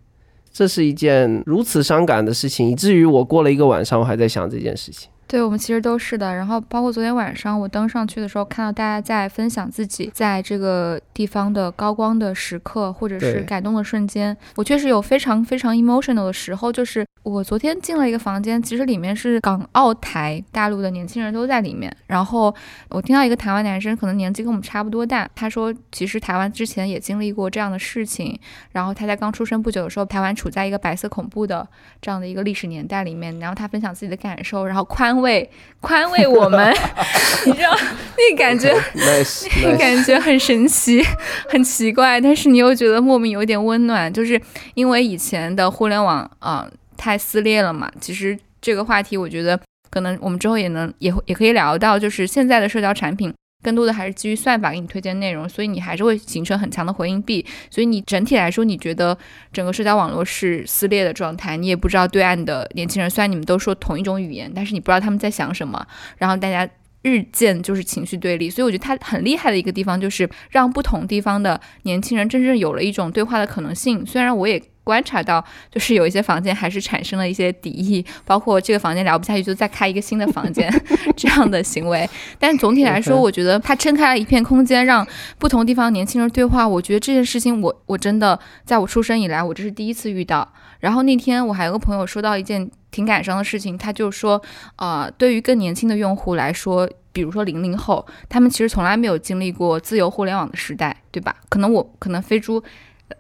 这是一件如此伤感的事情，以至于我过了一个晚上，我还在想这件事情。对我们其实都是的，然后包括昨天晚上我登上去的时候，看到大家在分享自己在这个地方的高光的时刻，或者是感动的瞬间。我确实有非常非常 emotional 的时候，就是我昨天进了一个房间，其实里面是港澳台大陆的年轻人都在里面。然后我听到一个台湾男生，可能年纪跟我们差不多大，他说其实台湾之前也经历过这样的事情，然后他在刚出生不久的时候，台湾处在一个白色恐怖的这样的一个历史年代里面，然后他分享自己的感受，然后宽。为宽慰我们，(laughs) 你知道，那感觉 (laughs) nice，那感觉很神奇，(laughs) 很奇怪，但是你又觉得莫名有点温暖，就是因为以前的互联网啊、呃太撕裂了嘛。其实这个话题，我觉得可能我们之后也能也会也可以聊到，就是现在的社交产品。更多的还是基于算法给你推荐内容，所以你还是会形成很强的回应壁。所以你整体来说，你觉得整个社交网络是撕裂的状态，你也不知道对岸的年轻人，虽然你们都说同一种语言，但是你不知道他们在想什么。然后大家日渐就是情绪对立，所以我觉得他很厉害的一个地方就是让不同地方的年轻人真正有了一种对话的可能性。虽然我也观察到，就是有一些房间还是产生了一些敌意，包括这个房间聊不下去就再开一个新的房间 (laughs) 这样的行为。但总体来说，我觉得它撑开了一片空间，让不同地方年轻人对话。我觉得这件事情我，我真的在我出生以来，我这是第一次遇到。然后那天我还有个朋友说到一件挺感伤的事情，他就说，呃，对于更年轻的用户来说，比如说零零后，他们其实从来没有经历过自由互联网的时代，对吧？可能我可能飞猪。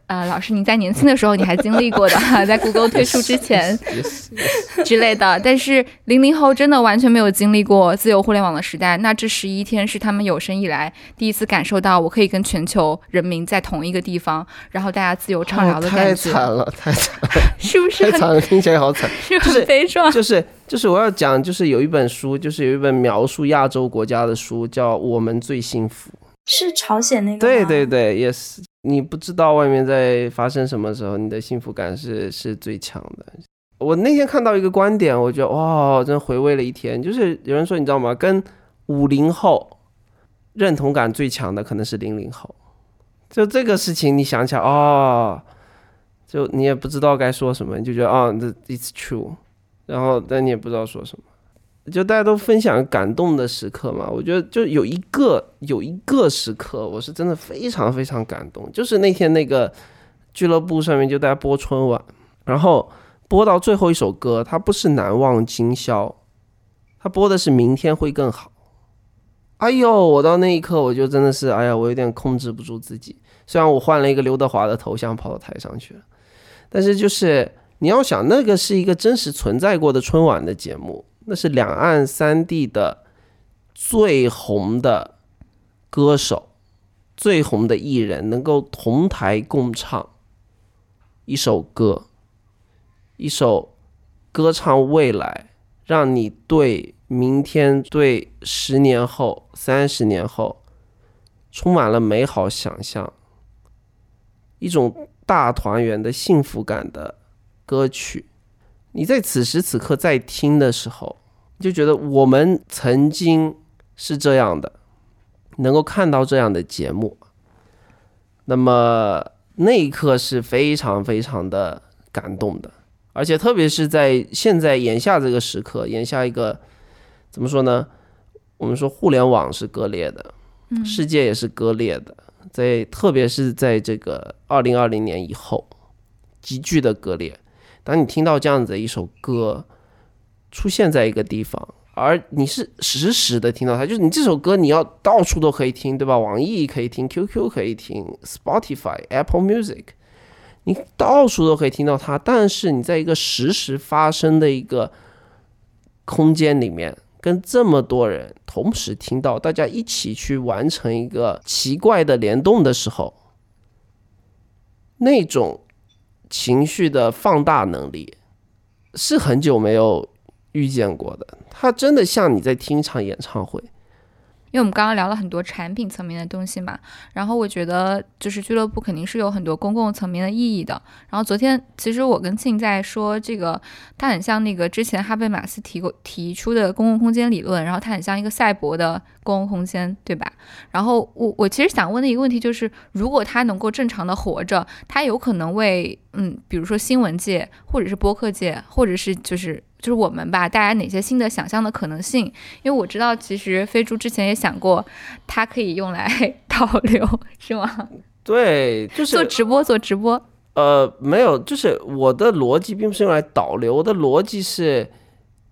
呃，老师，您在年轻的时候你还经历过的，(laughs) 在谷歌推出之前 (laughs) yes, 之类的。但是零零后真的完全没有经历过自由互联网的时代，那这十一天是他们有生以来第一次感受到，我可以跟全球人民在同一个地方，然后大家自由畅聊的感觉，太惨了，太惨了，(laughs) 是不是很太惨了，听起来好惨。是就是很悲壮？就是就是我要讲，就是有一本书，就是有一本描述亚洲国家的书，叫《我们最幸福》。是朝鲜那个对对对，yes。你不知道外面在发生什么时候，你的幸福感是是最强的。我那天看到一个观点，我觉得哇，真回味了一天。就是有人说，你知道吗？跟五零后认同感最强的可能是零零后。就这个事情，你想起来哦，就你也不知道该说什么，你就觉得啊，这 it's true，然后但你也不知道说什么。就大家都分享感动的时刻嘛，我觉得就有一个有一个时刻，我是真的非常非常感动，就是那天那个俱乐部上面就大家播春晚，然后播到最后一首歌，它不是难忘今宵，它播的是明天会更好。哎呦，我到那一刻我就真的是，哎呀，我有点控制不住自己。虽然我换了一个刘德华的头像跑到台上去了，但是就是你要想，那个是一个真实存在过的春晚的节目，那是两岸三地的最红的歌手、最红的艺人能够同台共唱一首歌，一首歌唱未来，让你对明天、对十年后、三十年后充满了美好想象，一种大团圆的幸福感的歌曲。你在此时此刻在听的时候，就觉得我们曾经是这样的，能够看到这样的节目，那么那一刻是非常非常的感动的，而且特别是在现在眼下这个时刻，眼下一个怎么说呢？我们说互联网是割裂的，世界也是割裂的，在特别是在这个二零二零年以后，急剧的割裂。当你听到这样子的一首歌出现在一个地方，而你是实时的听到它，就是你这首歌你要到处都可以听，对吧？网易可以听，QQ 可以听，Spotify、Apple Music，你到处都可以听到它。但是你在一个实时发生的一个空间里面，跟这么多人同时听到，大家一起去完成一个奇怪的联动的时候，那种情绪的放大能力是很久没有遇见过的。它真的像你在听一场演唱会。因为我们刚刚聊了很多产品层面的东西嘛，然后我觉得就是俱乐部肯定是有很多公共层面的意义的。然后昨天其实我跟庆在说，这个它很像那个之前哈贝马斯提过提出的公共空间理论，然后它很像一个赛博的公共空间，对吧？然后我我其实想问的一个问题就是，如果它能够正常的活着，它有可能为嗯，比如说新闻界或者是播客界，或者是就是。就是我们吧，带来哪些新的想象的可能性？因为我知道，其实飞猪之前也想过，它可以用来 (laughs) 导流，是吗？对，就是做直播，做直播。呃，没有，就是我的逻辑并不是用来导流，我的逻辑是，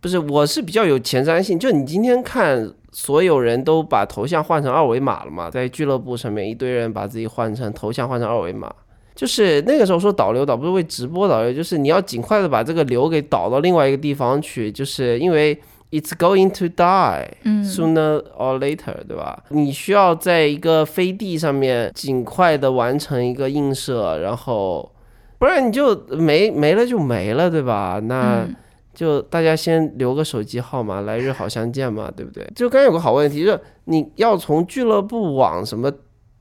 不是我是比较有前瞻性。就你今天看，所有人都把头像换成二维码了嘛，在俱乐部上面，一堆人把自己换成头像换成二维码。就是那个时候说导流导不是为直播导流，就是你要尽快的把这个流给导到另外一个地方去，就是因为 it's going to die 嗯 sooner or later，对吧？你需要在一个飞地上面尽快的完成一个映射，然后不然你就没没了就没了，对吧？那。嗯就大家先留个手机号码，来日好相见嘛，对不对？就刚有个好问题，就是你要从俱乐部往什么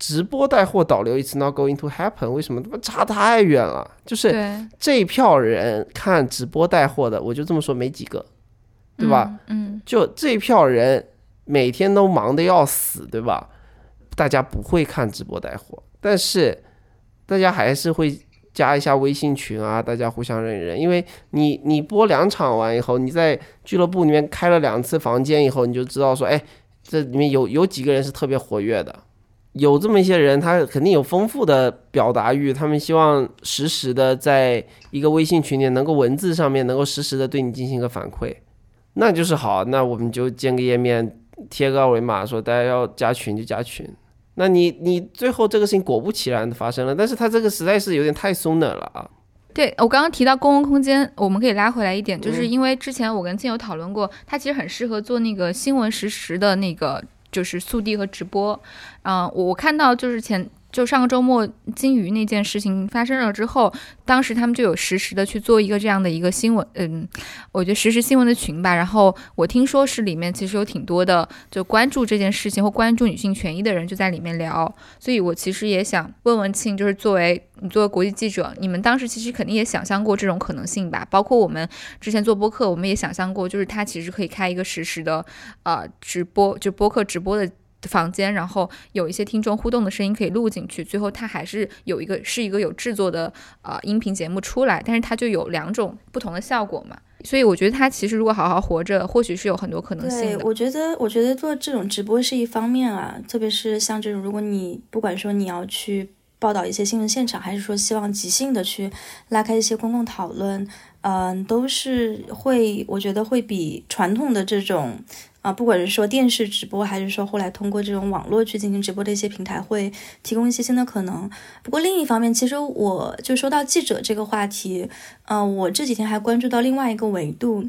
直播带货导流，it's not going to happen，为什么？他妈差太远了。就是，这一票人看直播带货的，我就这么说，没几个，对吧？嗯？就这一票人每天都忙得要死，对吧？大家不会看直播带货，但是大家还是会加一下微信群啊，大家互相认一认。因为你你播两场完以后，你在俱乐部里面开了两次房间以后，你就知道说，哎，这里面有有几个人是特别活跃的。有这么一些人，他肯定有丰富的表达欲，他们希望实时的在一个微信群里能够文字上面能够实时的对你进行一个反馈，那就是好。那我们就建个页面，贴个二维码，说大家要加群就加群。那你你最后这个事情果不其然的发生了，但是他这个实在是有点太松的了啊。对我刚刚提到公共空间，我们可以拉回来一点，就是嗯因为之前我跟亲友讨论过，它其实很适合做那个新闻实时的那个就是速递和直播。嗯、我我看到就是前就上个周末金鱼那件事情发生了之后，当时他们就有实时的去做一个这样的一个新闻，嗯，我觉得实时新闻的群吧。然后我听说是里面其实有挺多的就关注这件事情或关注女性权益的人就在里面聊，所以我其实也想问问庆，就是作为你作为国际记者，你们当时其实肯定也想象过这种可能性吧？包括我们之前做播客，我们也想象过，就是他其实可以开一个实时的呃直播，就播客直播的。房间，然后有一些听众互动的声音可以录进去，最后它还是有一个是一个有制作的呃音频节目出来，但是它就有两种不同的效果嘛，所以我觉得它其实如果好好活着，或许是有很多可能性对，我觉得，我觉得做这种直播是一方面啊，特别是像这种，如果你不管说你要去报道一些新闻现场，还是说希望即兴的去拉开一些公共讨论，嗯、都是会，我觉得会比传统的这种。啊，不管是说电视直播，还是说后来通过这种网络去进行直播的一些平台，会提供一些新的可能。不过另一方面，其实我就说到记者这个话题，嗯、我这几天还关注到另外一个维度，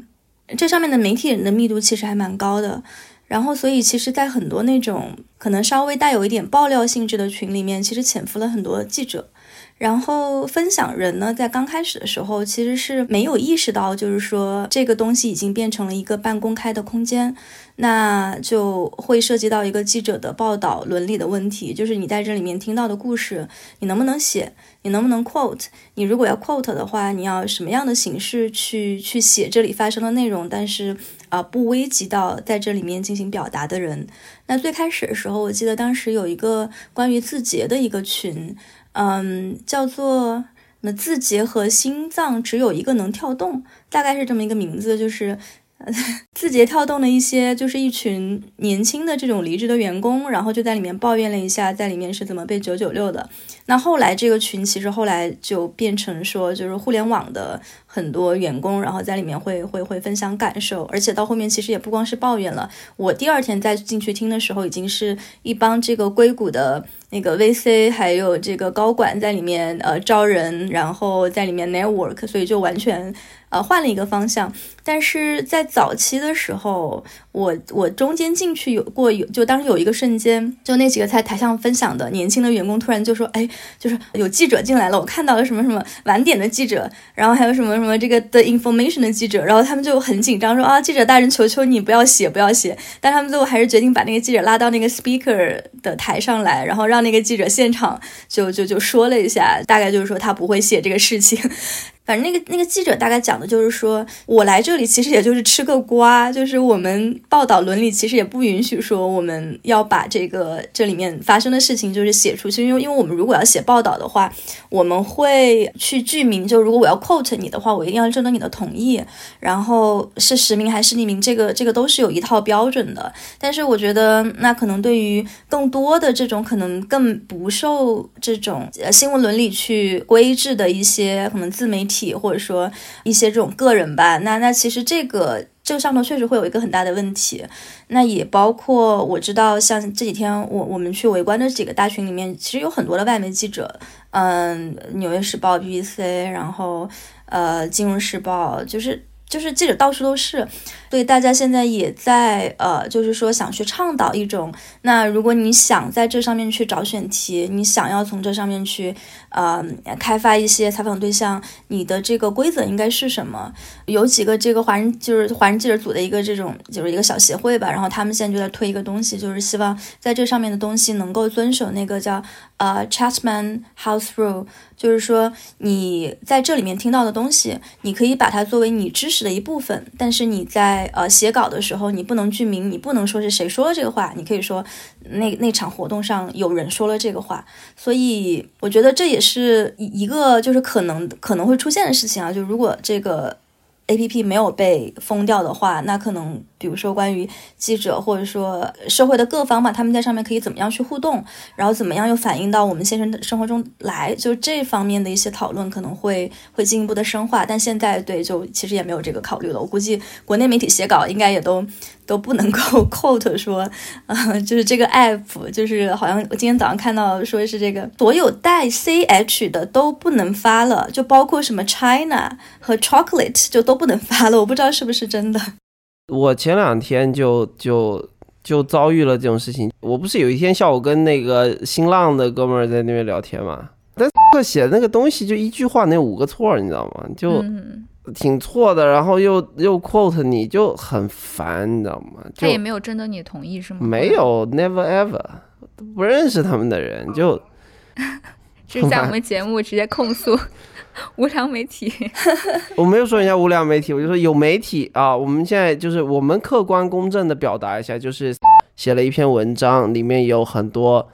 这上面的媒体人的密度其实还蛮高的。然后，所以其实，在很多那种可能稍微带有一点爆料性质的群里面，其实潜伏了很多记者。然后分享人呢，在刚开始的时候其实是没有意识到，就是说这个东西已经变成了一个半公开的空间，那就会涉及到一个记者的报道伦理的问题，就是你在这里面听到的故事，你能不能写，你能不能 quote，你如果要 quote 的话，你要什么样的形式去去写这里发生的内容，但是啊、不危及到在这里面进行表达的人。那最开始的时候，我记得当时有一个关于字节的一个群。嗯，叫做什么字节和心脏只有一个能跳动，大概是这么一个名字，就是。(laughs) 字节跳动的一些，就是一群年轻的这种离职的员工，然后就在里面抱怨了一下，在里面是怎么被九九六的。那后来这个群其实后来就变成说，就是互联网的很多员工，然后在里面会会会分享感受，而且到后面其实也不光是抱怨了。我第二天再进去听的时候，已经是一帮这个硅谷的那个 VC 还有这个高管在里面呃招人，然后在里面 network，所以就完全呃换了一个方向。但是在早期的时候，我我中间进去有过有，就当时有一个瞬间，就那几个在台上分享的年轻的员工突然就说：“哎，就是有记者进来了，我看到了什么什么晚点的记者，然后还有什么什么这个的 information 的记者，然后他们就很紧张说啊，记者大人，求求你不要写，不要写。但他们最后还是决定把那个记者拉到那个 speaker 的台上来，然后让那个记者现场就就就说了一下，大概就是说他不会写这个事情。反正那个那个记者大概讲的就是说，我来这里其实也就是吃个瓜，就是我们报道伦理其实也不允许说我们要把这个这里面发生的事情就是写出去，因为因为我们如果要写报道的话，我们会去具名，就如果我要 quote 你的话，我一定要征得你的同意，然后是实名还是匿名，这个这个都是有一套标准的。但是我觉得，那可能对于更多的这种可能更不受这种呃新闻伦理去规制的一些可能自媒体体或者说一些这种个人吧，那那其实这个。这个上头确实会有一个很大的问题，那也包括我知道，像这几天我我们去围观的几个大群里面，其实有很多的外媒记者，嗯，《纽约时报》、BBC，然后呃，《金融时报》，就是就是记者到处都是。所以大家现在也在呃，就是说想去倡导一种，那如果你想在这上面去找选题，你想要从这上面去呃开发一些采访对象，你的这个规则应该是什么？有几个这个华人就是华人记者组的一个这种就是一个小协会吧，然后他们现在就在推一个东西，就是希望在这上面的东西能够遵守那个叫呃 Chatman House Rule。就是说，你在这里面听到的东西，你可以把它作为你知识的一部分。但是你在呃写稿的时候，你不能具名，你不能说是谁说了这个话，你可以说那那场活动上有人说了这个话。所以我觉得这也是一一个就是可能可能会出现的事情啊。就如果这个 A P P 没有被封掉的话，那可能。比如说，关于记者或者说社会的各方吧，他们在上面可以怎么样去互动，然后怎么样又反映到我们现实的生活中来，就这方面的一些讨论可能会会进一步的深化。但现在对，就其实也没有这个考虑了。我估计国内媒体写稿应该也都都不能够 (laughs) quote 说，呃，就是这个 app，就是好像我今天早上看到说是这个所有带 ch 的都不能发了，就包括什么 China 和 chocolate 就都不能发了。我不知道是不是真的。我前两天就就就遭遇了这种事情。我不是有一天下午跟那个新浪的哥们儿在那边聊天嘛，但写的那个东西就一句话那五个错，你知道吗？就挺错的，然后又又 quote 你就很烦，你知道吗？他也没有征得你同意是吗？没有，never ever，不认识他们的人就。(laughs) 这是在我们节目直接控诉。无良媒体，(laughs) 我没有说人家无良媒体，我就说有媒体啊。我们现在就是我们客观公正的表达一下，就是写了一篇文章，里面有很多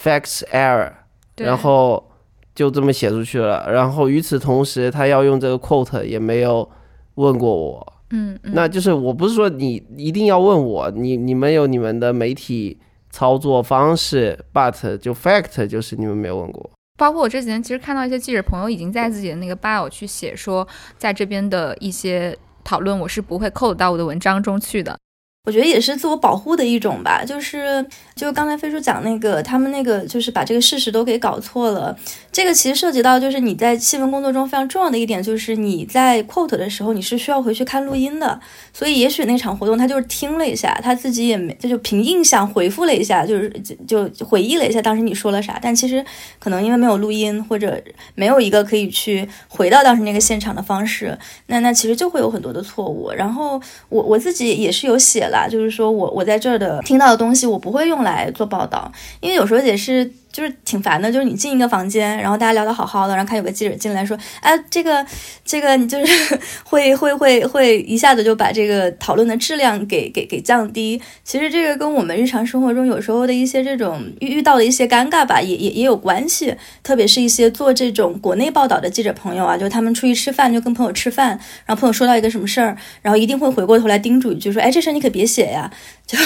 facts error，然后就这么写出去了。然后与此同时，他要用这个 quote 也没有问过我，嗯，那就是我不是说你一定要问我，你你们有你们的媒体操作方式，but 就 fact 就是你们没有问过。包括我这几天，其实看到一些记者朋友已经在自己的那个 bio 去写说，在这边的一些讨论，我是不会扣到我的文章中去的。我觉得也是自我保护的一种吧，就是就刚才飞叔讲那个，他们那个就是把这个事实都给搞错了。这个其实涉及到就是你在新闻工作中非常重要的一点，就是你在 quote 的时候你是需要回去看录音的。所以也许那场活动他就是听了一下，他自己也没他就凭印象回复了一下，就是就就回忆了一下当时你说了啥。但其实可能因为没有录音或者没有一个可以去回到当时那个现场的方式，那那其实就会有很多的错误。然后我我自己也是有写了。就是说我我在这儿的听到的东西，我不会用来来做报道，因为有时候也是。就是挺烦的，就是你进一个房间，然后大家聊得好好的，然后看有个记者进来说，哎，这个，这个，你就是 (laughs) 会会会会一下子就把这个讨论的质量给给给降低。其实这个跟我们日常生活中有时候的一些这种遇遇到的一些尴尬吧，也也也有关系。特别是一些做这种国内报道的记者朋友啊，就他们出去吃饭，就跟朋友吃饭，然后朋友说到一个什么事儿，然后一定会回过头来叮嘱一句说，哎，这事儿你可别写呀。(laughs) 就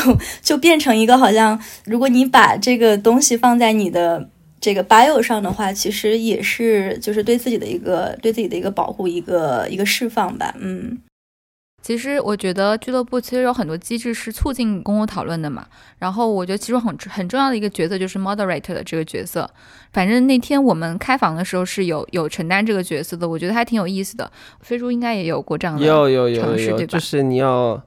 就变成一个好像，如果你把这个东西放在你的这个 bio 上的话，其实也是就是对自己的一个对自己的一个保护，一个一个释放吧。嗯，其实我觉得俱乐部其实有很多机制是促进公共讨论的嘛。然后我觉得其中很很重要的一个角色就是 moderator 的这个角色。反正那天我们开房的时候是有有承担这个角色的，我觉得还挺有意思的。飞猪应该也有过这样的有有有有，就是你要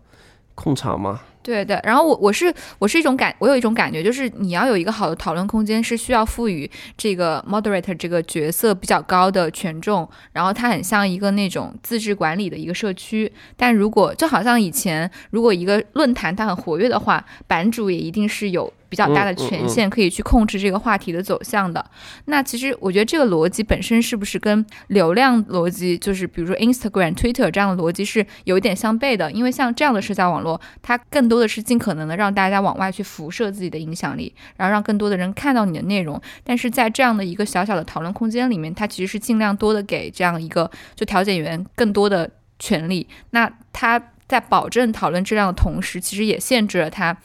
控场嘛。对对，然后我我是我是一种感，我有一种感觉，就是你要有一个好的讨论空间，是需要赋予这个 moderator 这个角色比较高的权重，然后它很像一个那种自治管理的一个社区。但如果就好像以前，如果一个论坛它很活跃的话，版主也一定是有。比较大的权限可以去控制这个话题的走向的。那其实我觉得这个逻辑本身是不是跟流量逻辑，就是比如说 Instagram、Twitter 这样的逻辑是有一点相悖的？因为像这样的社交网络，它更多的是尽可能的让大家往外去辐射自己的影响力，然后让更多的人看到你的内容。但是在这样的一个小小的讨论空间里面，它其实是尽量多的给这样一个就调解员更多的权利。那它在保证讨论质量的同时，其实也限制了他。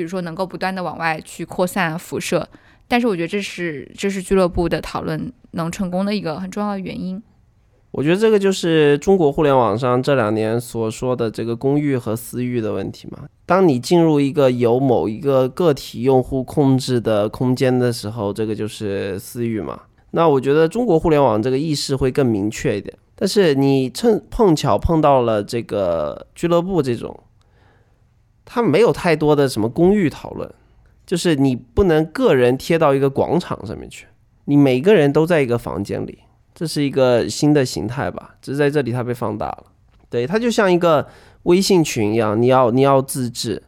比如说，能够不断的往外去扩散辐射，但是我觉得这是这是俱乐部的讨论能成功的一个很重要的原因。我觉得这个就是中国互联网上这两年所说的这个公域和私域的问题嘛。当你进入一个由某一个个体用户控制的空间的时候，这个就是私域嘛。那我觉得中国互联网这个意识会更明确一点。但是你趁碰巧碰到了这个俱乐部这种。它没有太多的什么公寓讨论，就是你不能个人贴到一个广场上面去，你每个人都在一个房间里，这是一个新的形态吧？只是在这里它被放大了。对，它就像一个微信群一样，你要你要自制，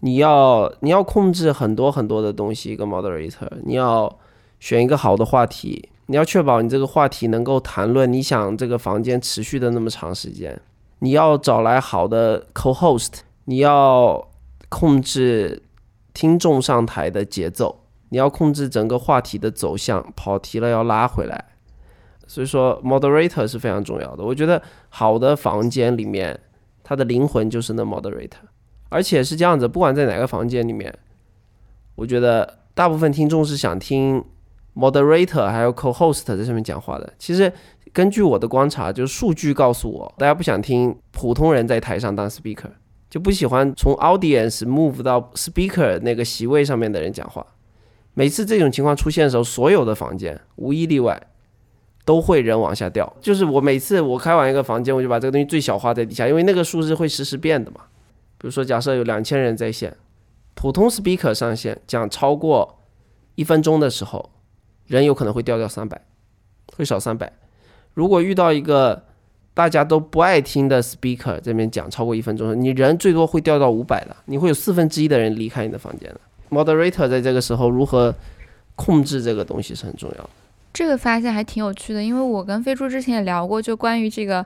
你要你要控制很多很多的东西，一个 moderator，你要选一个好的话题，你要确保你这个话题能够谈论你想这个房间持续的那么长时间，你要找来好的 co-host。你要控制听众上台的节奏，你要控制整个话题的走向，跑题了要拉回来。所以说，moderator 是非常重要的。我觉得好的房间里面，它的灵魂就是那 moderator，而且是这样子，不管在哪个房间里面，我觉得大部分听众是想听 moderator 还有 co-host 在上面讲话的。其实根据我的观察，就是数据告诉我，大家不想听普通人在台上当 speaker。就不喜欢从 audience move 到 speaker 那个席位上面的人讲话。每次这种情况出现的时候，所有的房间无一例外都会人往下掉。就是我每次我开完一个房间，我就把这个东西最小化在底下，因为那个数字会实时变的嘛。比如说，假设有两千人在线，普通 speaker 上线讲超过一分钟的时候，人有可能会掉掉三百，会少三百。如果遇到一个大家都不爱听的 speaker 这边讲超过一分钟，你人最多会掉到五百的，你会有四分之一的人离开你的房间的。Moderator 在这个时候如何控制这个东西是很重要的。这个发现还挺有趣的，因为我跟飞猪之前也聊过，就关于这个，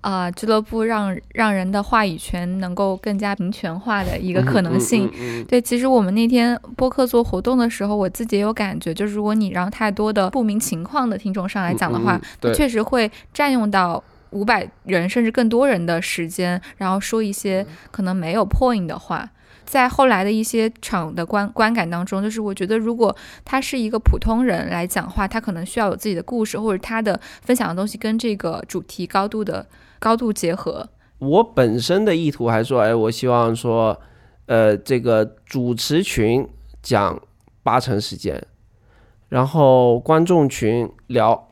啊，俱乐部让让人的话语权能够更加平权化的一个可能性。对，其实我们那天播客做活动的时候，我自己也有感觉，就是如果你让太多的不明情况的听众上来讲的话，那确实会占用到。五百人甚至更多人的时间，然后说一些可能没有 point 的话，在后来的一些场的观观感当中，就是我觉得如果他是一个普通人来讲话，他可能需要有自己的故事，或者他的分享的东西跟这个主题高度的高度结合。我本身的意图还说，哎，我希望说，呃，这个主持群讲八成时间，然后观众群聊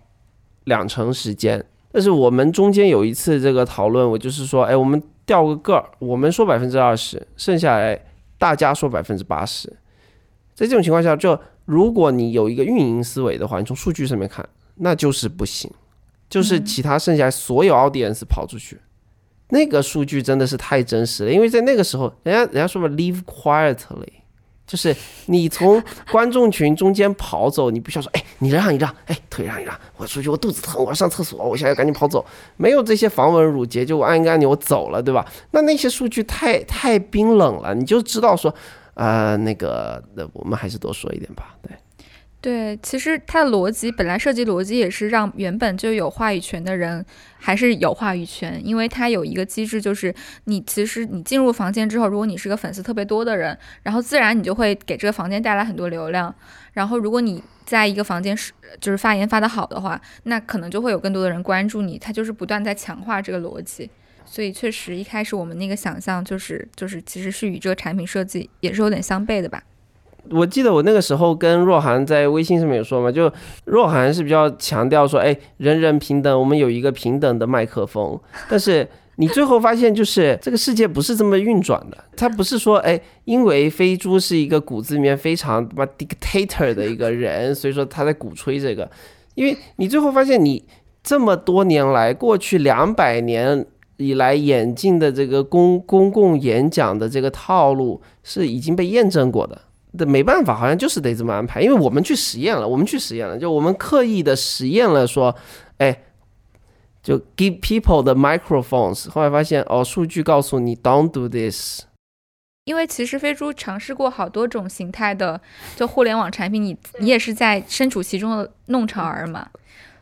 两成时间。但是我们中间有一次这个讨论，我就是说，哎，我们掉个个儿，我们说百分之二十，剩下来大家说百分之八十。在这种情况下，就如果你有一个运营思维的话，你从数据上面看，那就是不行，就是其他剩下所有 audience 跑出去，那个数据真的是太真实了，因为在那个时候，人家人家说嘛，live quietly。就是你从观众群中间跑走，你必须要说，哎，你让一让，哎，腿让一让，我出去，我肚子疼，我要上厕所，我现在赶紧跑走，没有这些防蚊乳节，就我按一个按钮我走了，对吧？那那些数据太太冰冷了，你就知道说，呃，那个，那我们还是多说一点吧，对。对，其实它的逻辑本来设计逻辑也是让原本就有话语权的人还是有话语权，因为它有一个机制，就是你其实你进入房间之后，如果你是个粉丝特别多的人，然后自然你就会给这个房间带来很多流量。然后如果你在一个房间是就是发言发得好的话，那可能就会有更多的人关注你。它就是不断在强化这个逻辑，所以确实一开始我们那个想象就是就是其实是与这个产品设计也是有点相悖的吧。我记得我那个时候跟若涵在微信上面有说嘛，就若涵是比较强调说，哎，人人平等，我们有一个平等的麦克风。但是你最后发现，就是这个世界不是这么运转的。他不是说，哎，因为飞猪是一个骨子里面非常他妈 dictator 的一个人，所以说他在鼓吹这个。因为你最后发现，你这么多年来，过去两百年以来演进的这个公公共演讲的这个套路是已经被验证过的。的没办法，好像就是得这么安排，因为我们去实验了，我们去实验了，就我们刻意的实验了，说，哎，就 give people the microphones，后来发现哦，数据告诉你 don't do this，因为其实飞猪尝试过好多种形态的，就互联网产品，你你也是在身处其中的弄潮儿嘛？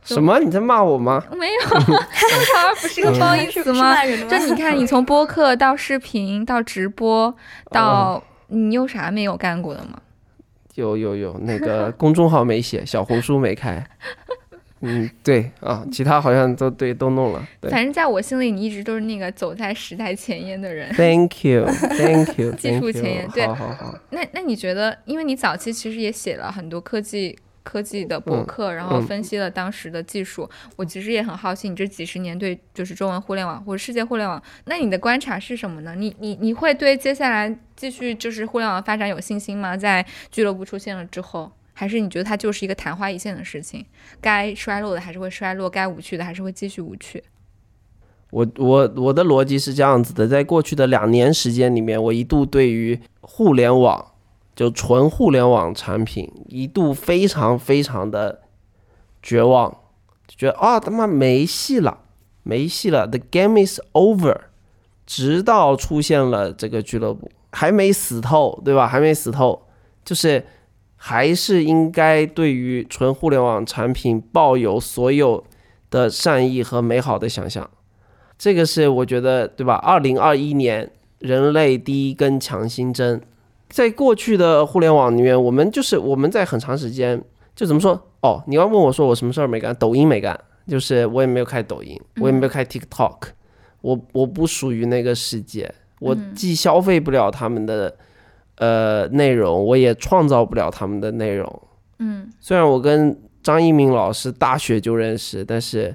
什么？你在骂我吗？没有，弄潮儿不是个褒义词吗？就你看，你从播客到视频到直播到。你有啥没有干过的吗？有有有，那个 (laughs) 公众号没写，小红书没开。嗯，对啊，其他好像都对都弄了。反正在我心里，你一直都是那个走在时代前沿的人。Thank you，Thank you，(laughs) 技术前沿。对，好好好。那那你觉得，因为你早期其实也写了很多科技。科技的博客，然后嗯分析了当时的技术。我其实也很好奇，你这几十年对就是中文互联网或者世界互联网，那你的观察是什么呢？你你你会对接下来继续就是互联网发展有信心吗？在俱乐部出现了之后，还是你觉得它就是一个昙花一现的事情？该衰落的还是会衰落，该无趣的还是会继续无趣？我我我的逻辑是这样子的，在过去的两年时间里面，我一度对于互联网就纯互联网产品一度非常非常的绝望，就觉得啊他妈没戏了，没戏了，the game is over。直到出现了这个俱乐部，还没死透，对吧？还没死透，就是还是应该对于纯互联网产品抱有所有的善意和美好的想象。这个是我觉得，对吧？二零二一年人类第一根强心针，在过去的互联网里面，我们就是我们在很长时间就怎么说？哦，你要问我说我什么事儿没干？抖音没干，就是我也没有开抖音，我也没有开 TikTok，、我我不属于那个世界，我既消费不了他们的呃内容，我也创造不了他们的内容。嗯虽然我跟张一鸣老师大学就认识，但是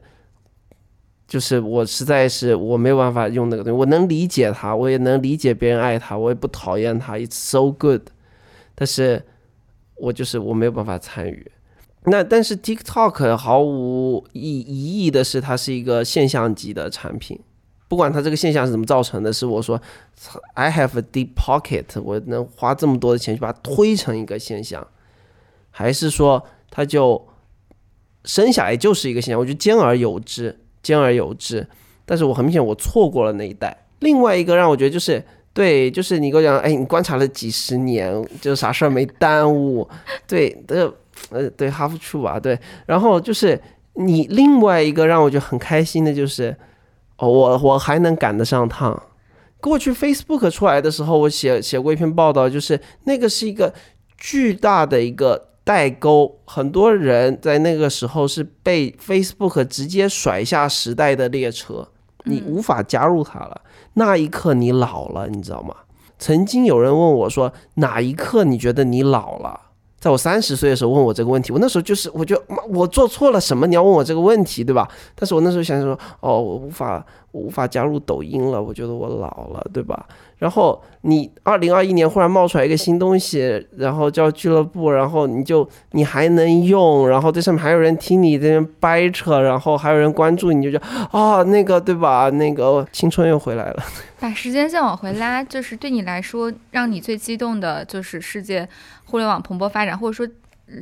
就是我实在是我没有办法用那个东西。我能理解他，我也能理解别人爱他，我也不讨厌他，It's so good。但是我就是我没有办法参与。那但是 TikTok 毫无疑疑义的是，它是一个现象级的产品。不管它这个现象是怎么造成的，是我说 I have a deep pocket，我能花这么多的钱去把它推成一个现象，还是说它就生下来就是一个现象？我觉得兼而有之，兼而有之。但是我很明显我错过了那一代。另外一个让我觉得就是对，就是你跟我讲，哎，你观察了几十年，就啥事儿没耽误，对，的呃对 half true 吧，对。然后就是你另外一个让我觉得很开心的就是，哦，我我还能赶得上趟。过去 Facebook 出来的时候，我写写过一篇报道，就是那个是一个巨大的一个代沟，很多人在那个时候是被 Facebook 直接甩下时代的列车，你无法加入它了。那一刻你老了，你知道吗？曾经有人问我说，哪一刻你觉得你老了？在我三十岁的时候问我这个问题，我那时候就是我就妈我做错了什么？你要问我这个问题，对吧？但是我那时候想想说，哦，我无法我无法加入抖音了，我觉得我老了，对吧？然后你二零二一年忽然冒出来一个新东西，然后叫俱乐部，然后你就你还能用，然后这上面还有人听你这边掰扯，然后还有人关注你，就觉啊、那个对吧？那个青春又回来了。(laughs) 把时间线往回拉，就是对你来说，让你最激动的就是世界互联网蓬勃发展，或者说，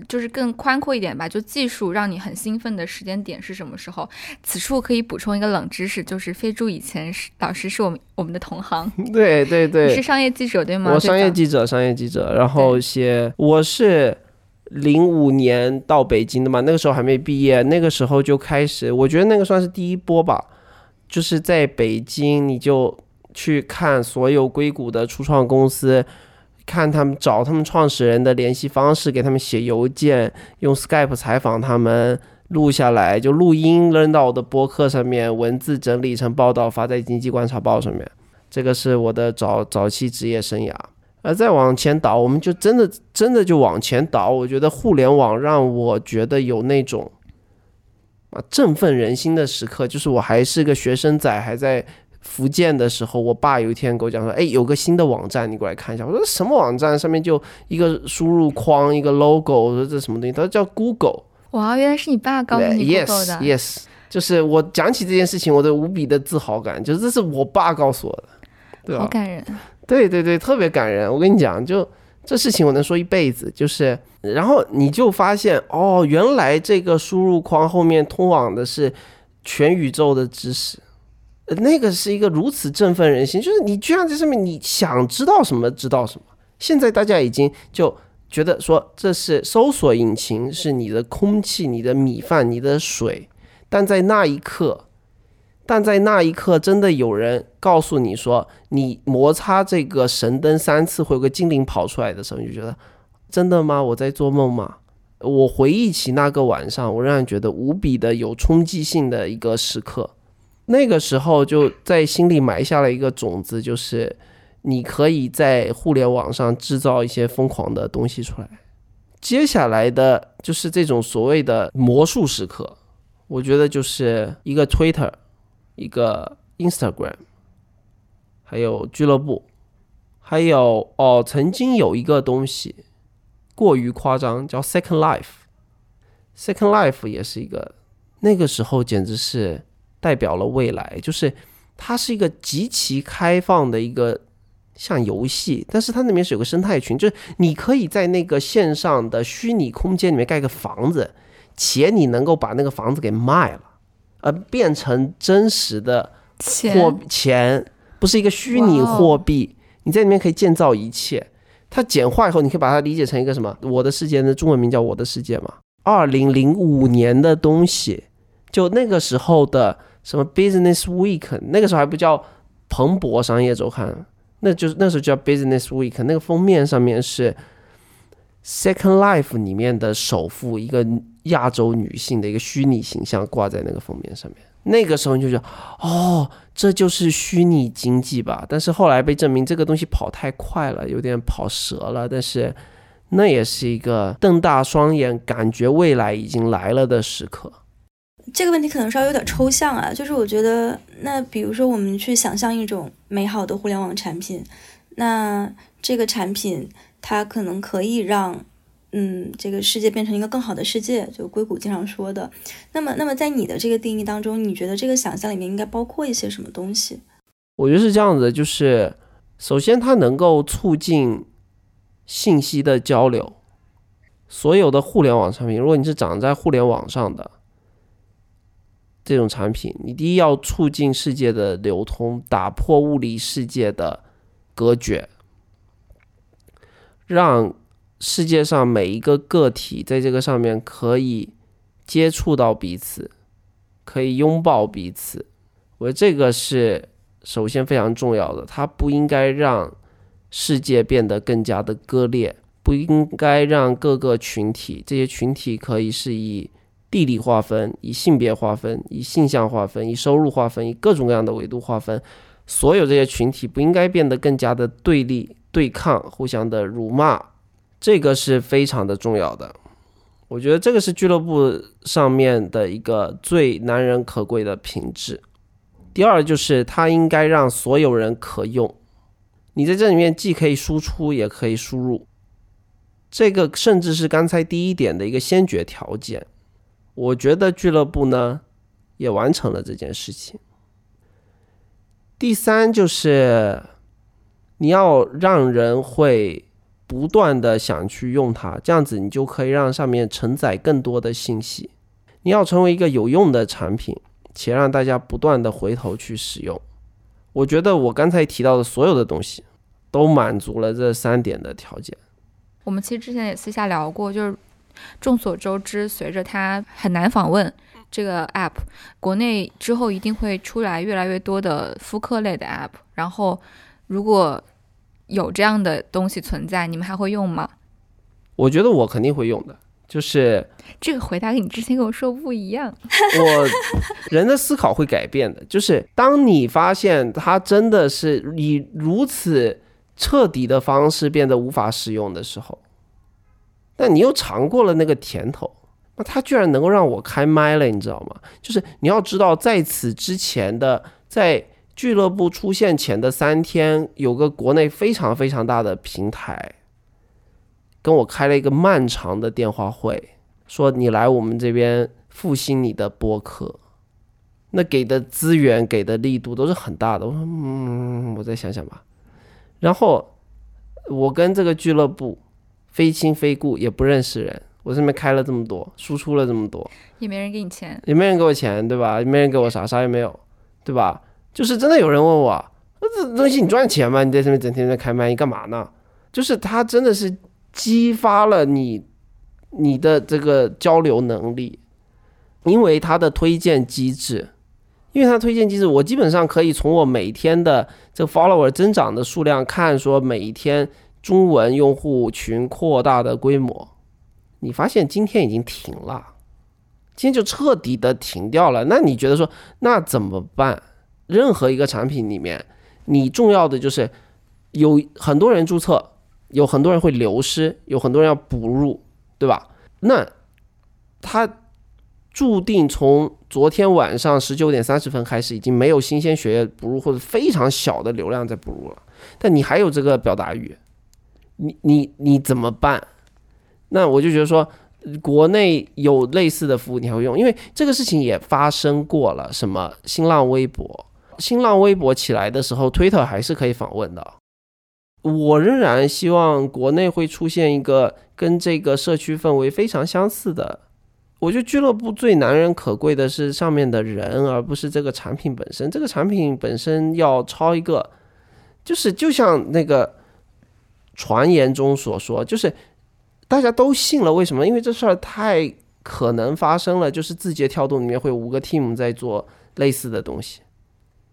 就是更宽阔一点吧，就技术让你很兴奋的时间点是什么时候？此处可以补充一个冷知识，就是飞猪以前是老师是我们我们的同行，(laughs) 对对对，你是商业记者对吗？我商业记者，商业记者，然后写我是零五年到北京的嘛，那个时候还没毕业，那个时候就开始，我觉得那个算是第一波吧，就是在北京你就去看所有硅谷的初创公司。看他们找他们创始人的联系方式，给他们写邮件，用 Skype 采访他们，录下来就录音扔到我的博客上面，文字整理成报道发在经济观察报上面。这个是我的早早期职业生涯。而再往前倒，我们就真的真的就往前倒。我觉得互联网让我觉得有那种啊振奋人心的时刻，就是我还是个学生仔，还在福建的时候，我爸有一天跟我讲说：“哎，有个新的网站，你过来看一下。”我说：“什么网站？上面就一个输入框，一个 logo。”我说：“这什么东西？”他说：“叫 Google。”哇，原来是你爸告诉你 Google 的 Yes, yes，就是我讲起这件事情，我都无比的自豪感，就是这是我爸告诉我的，对吧？好感人。对对对，特别感人。我跟你讲，就这事情我能说一辈子，就是，然后你就发现哦，原来这个输入框后面通往的是全宇宙的知识。那个是一个如此振奋人心，就是你居然在上面，你想知道什么知道什么。现在大家已经就觉得说，这是搜索引擎，是你的空气、你的米饭、你的水，但在那一刻，但在那一刻，真的有人告诉你说，你摩擦这个神灯三次会有个精灵跑出来的时候，你就觉得真的吗？我在做梦吗？我回忆起那个晚上，我仍然觉得无比的有冲击性的一个时刻。那个时候就在心里埋下了一个种子，就是你可以在互联网上制造一些疯狂的东西出来，接下来的就是这种所谓的魔术时刻，我觉得就是一个 Twitter，一个 Instagram，还有俱乐部，还有哦，曾经有一个东西过于夸张，叫 Second Life，Second Life 也是一个，那个时候简直是代表了未来，就是它是一个极其开放的一个。像游戏，但是它那边是有个生态群，就是你可以在那个线上的虚拟空间里面盖个房子，且你能够把那个房子给卖了，呃，变成真实的货钱，不是一个虚拟货币。你在里面可以建造一切。它简化以后，你可以把它理解成一个什么？我的世界的中文名叫我的世界嘛。二零零五年的东西，就那个时候的什么 Business Week，那个时候还不叫彭博商业周刊。那就是那时候叫 Business Week，那个封面上面是 Second Life 里面的首富，一个亚洲女性的一个虚拟形象挂在那个封面上面。那个时候你就觉得，哦，这就是虚拟经济吧？但是后来被证明这个东西跑太快了，有点跑折了。但是那也是一个瞪大双眼，感觉未来已经来了的时刻。这个问题可能稍微有点抽象啊，就是我觉得，那比如说我们去想象一种美好的互联网产品，那这个产品它可能可以让，嗯，这个世界变成一个更好的世界，就硅谷经常说的。那么，那么在你的这个定义当中，你觉得这个想象里面应该包括一些什么东西？我觉得是这样子，就是首先它能够促进信息的交流，所有的互联网产品，如果你是长在互联网上的。这种产品，你第一要促进世界的流通，打破物理世界的隔绝，让世界上每一个个体在这个上面可以接触到彼此，可以拥抱彼此。我觉得这个是首先非常重要的，它不应该让世界变得更加的割裂，不应该让各个群体，这些群体可以是以。地理划分，以性别划分，以性向划分，以收入划分，以各种各样的维度划分，所有这些群体不应该变得更加的对立、对抗、互相的辱骂，这个是非常的重要的。我觉得这个是俱乐部上面的一个最难人可贵的品质。第二就是它应该让所有人可用，你在这里面既可以输出也可以输入，这个甚至是刚才第一点的一个先决条件。我觉得俱乐部呢也完成了这件事情。第三就是你要让人会不断的想去用它，这样子你就可以让上面承载更多的信息。你要成为一个有用的产品，且让大家不断的回头去使用。我觉得我刚才提到的所有的东西都满足了这三点的条件。我们其实之前也私下聊过，就是。众所周知，随着它很难访问这个 app，国内之后一定会出来越来越多的复刻类的 app。然后，如果有这样的东西存在，你们还会用吗？我觉得我肯定会用的。就是这个回答跟你之前跟我说不一样。(laughs) 我人的思考会改变的，就是当你发现它真的是以如此彻底的方式变得无法使用的时候。但你又尝过了那个甜头，那他居然能够让我开麦了，你知道吗？就是你要知道，在此之前的，在俱乐部出现前的三天，有个国内非常非常大的平台，跟我开了一个漫长的电话会，说你来我们这边复兴你的播客，那给的资源给的力度都是很大的。我说，嗯，我再想想吧。然后我跟这个俱乐部。非亲非故，也不认识人。我这边开了这么多，输出了这么多，也没人给你钱，也没人给我钱，对吧？也没人给我啥，啥也没有，对吧？就是真的有人问我，这东西你赚钱吗？你在上面整天在开麦，你干嘛呢？就是他真的是激发了你你的这个交流能力，因为他的推荐机制，因为他推荐机制，我基本上可以从我每天的这个 follower 增长的数量看，说每一天。中文用户群扩大的规模，你发现今天已经停了，今天就彻底的停掉了。那你觉得说，那怎么办？任何一个产品里面，你重要的就是有很多人注册，有很多人会流失，有很多人要补入，对吧？那他注定从昨天晚上十九点三十分开始，已经没有新鲜血液补入或者非常小的流量在补入了。但你还有这个表达欲，你你你怎么办？那我就觉得说，国内有类似的服务，你还会用？因为这个事情也发生过了。什么新浪微博？新浪微博起来的时候，Twitter 还是可以访问的。我仍然希望国内会出现一个跟这个社区氛围非常相似的。我觉得俱乐部最难人可贵的是上面的人，而不是这个产品本身。这个产品本身要抄一个，就是就像那个传言中所说，就是大家都信了。为什么？因为这事儿太可能发生了。就是字节跳动里面会有五个 team 在做类似的东西，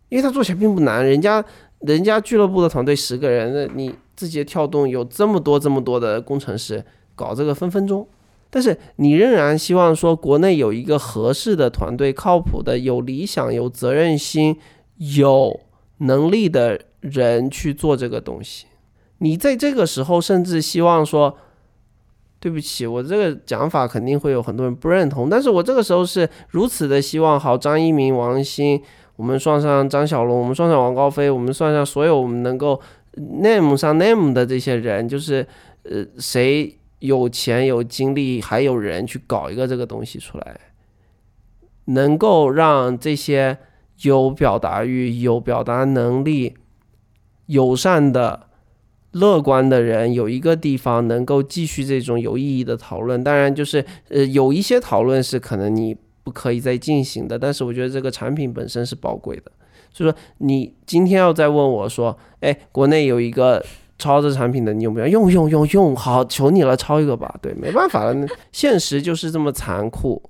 因为它做起来并不难，人家。人家俱乐部的团队十个人，那你字节跳动有这么多这么多的工程师搞这个分分钟，但是你仍然希望说国内有一个合适的团队、靠谱的、有理想、有责任心、有能力的人去做这个东西。你在这个时候甚至希望说，对不起，我这个讲法肯定会有很多人不认同，但是我这个时候是如此的希望，好，张一鸣、王鑫。我们算上张小龙，我们算上王高飞，我们算上所有我们能够 name 上 name 的这些人，就是呃，谁有钱有精力还有人去搞一个这个东西出来，能够让这些有表达欲、有表达能力、友善的、乐观的人有一个地方能够继续这种有意义的讨论。当然，就是呃，有一些讨论是可能你。不可以再进行的，但是我觉得这个产品本身是宝贵的，所以说你今天要再问我说，哎，国内有一个抄这产品的，你有没有用？用用用，好，求你了，抄一个吧。对，没办法了，现实就是这么残酷。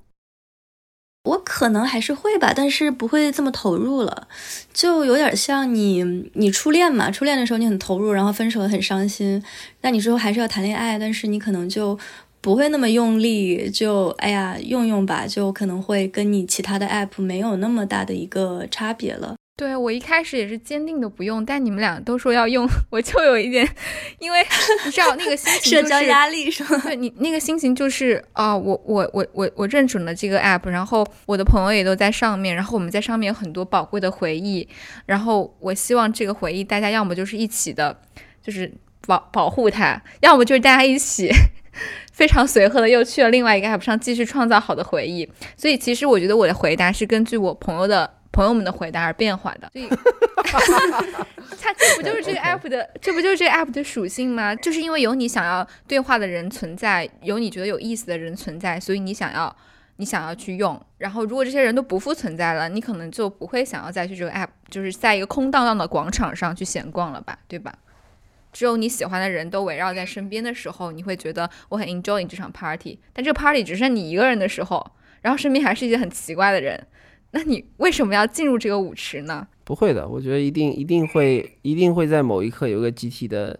我可能还是会吧，但是不会这么投入了，就有点像你你初恋嘛，初恋的时候你很投入，然后分手很伤心，那你之后还是要谈恋爱，但是你可能就。不会那么用力，就哎呀用用吧，就可能会跟你其他的 app 没有那么大的一个差别了。对我一开始也是坚定的不用，但你们俩都说要用，(laughs) 我就有一点，因为你知道那个心情，社交压力是吗？对你那个心情就是啊，我我我我我认准了这个 app，然后我的朋友也都在上面，然后我们在上面有很多宝贵的回忆，然后我希望这个回忆大家要么就是一起的，就是保保护它，要么就是大家一起。(laughs) 非常随和的又去了另外一个 app 上继续创造好的回忆，所以其实我觉得我的回答是根据我朋友的朋友们的回答而变化的。所以，(laughs) 它这不就是这个 app 的，这不就是这个 app 的属性吗？就是因为有你想要对话的人存在，有你觉得有意思的人存在，所以你想要你想要去用。然后如果这些人都不复存在了，你可能就不会想要再去这个 app，就是在一个空荡荡的广场上去闲逛了吧，对吧？只有你喜欢的人都围绕在身边的时候，你会觉得我很 enjoy 这场 party。但这个 party 只剩你一个人的时候，然后身边还是一些很奇怪的人，那你为什么要进入这个舞池呢？不会的，我觉得一定一定会一定会在某一刻有个集体的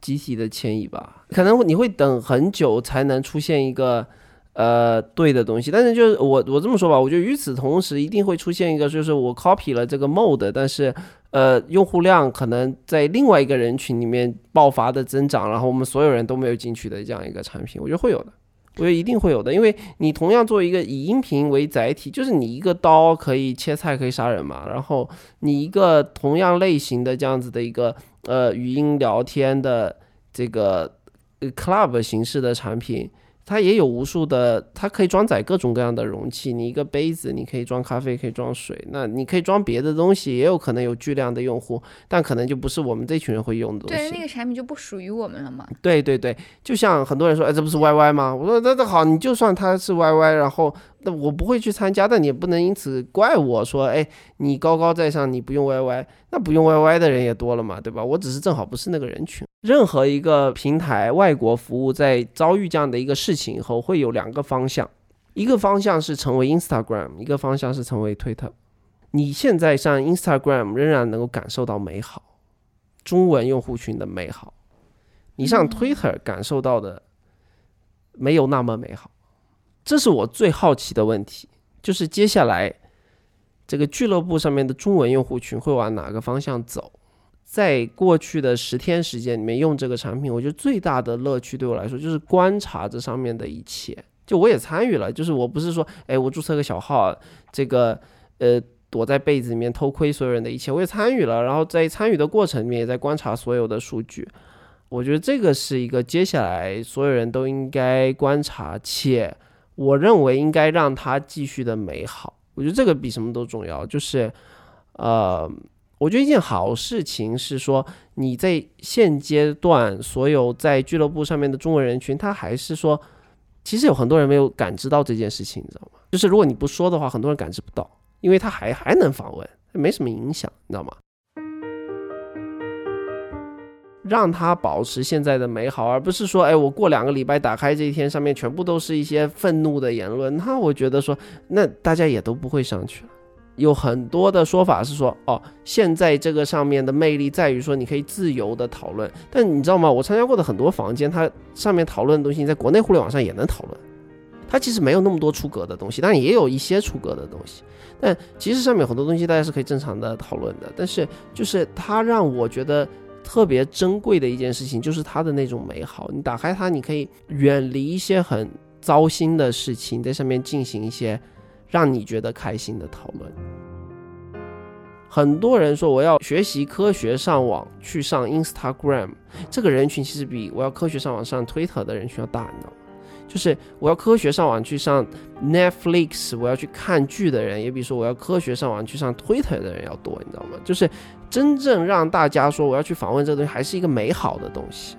集体的迁移吧。可能你会等很久才能出现一个呃对的东西，但是就是我我这么说吧，我觉得与此同时一定会出现一个，就是我 copy 了这个 mode，但是。呃，用户量可能在另外一个人群里面爆发的增长，然后我们所有人都没有进去的这样一个产品，我觉得会有的，我觉得一定会有的，因为你同样作为一个以音频为载体，就是你一个刀可以切菜可以杀人嘛，然后你一个同样类型的这样子的一个呃语音聊天的这个 club 形式的产品。它也有无数的，它可以装载各种各样的容器。你一个杯子，你可以装咖啡，可以装水。那你可以装别的东西，也有可能有巨量的用户，但可能就不是我们这群人会用的东西。对，那个产品就不属于我们了嘛。对对对，就像很多人说，哎，这不是 YY 吗？我说那那好，你就算它是 YY，然后。那我不会去参加，但你也不能因此怪我说，哎，你高高在上，你不用 YY，那不用 YY 的人也多了嘛，对吧？我只是正好不是那个人群。任何一个平台外国服务在遭遇这样的一个事情以后，会有两个方向，一个方向是成为 Instagram，一个方向是成为 Twitter。你现在上 Instagram 仍然能够感受到美好，中文用户群的美好，你上 Twitter 感受到的没有那么美好。这是我最好奇的问题，就是接下来这个俱乐部上面的中文用户群会往哪个方向走？在过去的十天时间里面用这个产品，我觉得最大的乐趣对我来说就是观察这上面的一切。就我也参与了，就是我不是说，哎，我注册个小号，这个呃躲在被子里面偷窥所有人的一切，我也参与了。然后在参与的过程里面，也在观察所有的数据。我觉得这个是一个接下来所有人都应该观察，且我认为应该让它继续的美好。我觉得这个比什么都重要。就是，呃，我觉得一件好事情是说，你在现阶段所有在俱乐部上面的中国人群，他还是说，其实有很多人没有感知到这件事情，你知道吗？就是如果你不说的话，很多人感知不到，因为他还还能访问，没什么影响，你知道吗？让它保持现在的美好，而不是说，哎，我过两个礼拜打开这一天，上面全部都是一些愤怒的言论。那我觉得说，那大家也都不会上去了。有很多的说法是说，哦，现在这个上面的魅力在于说，你可以自由的讨论。但你知道吗？我参加过的很多房间，它上面讨论的东西，在国内互联网上也能讨论。它其实没有那么多出格的东西，但也有一些出格的东西。但其实上面很多东西大家是可以正常的讨论的。但是就是它让我觉得。特别珍贵的一件事情就是它的那种美好。你打开它，你可以远离一些很糟心的事情，在上面进行一些让你觉得开心的讨论。很多人说我要学习科学上网去上 Instagram，这个人群其实比我要科学上网上 Twitter 的人群要大，你知道吗？就是我要科学上网去上 Netflix，我要去看剧的人，也比说我要科学上网去上 Twitter 的人要多，你知道吗？就是真正让大家说我要去访问这个东西，还是一个美好的东西。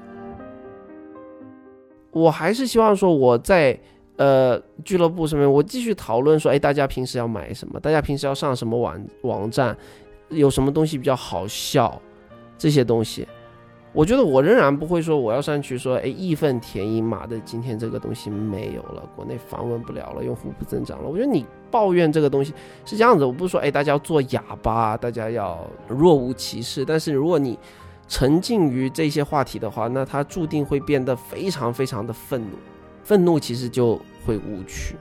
我还是希望说我在呃俱乐部上面，我继续讨论说，哎，大家平时要买什么？大家平时要上什么网网站？有什么东西比较好笑？这些东西。我觉得我仍然不会说我要上去说，哎，义愤填膺，妈的，今天这个东西没有了，国内访问不了了，用户不增长了。我觉得你抱怨这个东西是这样子，我不是说，哎，大家要做哑巴，大家要若无其事。但是如果你沉浸于这些话题的话，那他注定会变得非常非常的愤怒，愤怒其实就会无趣。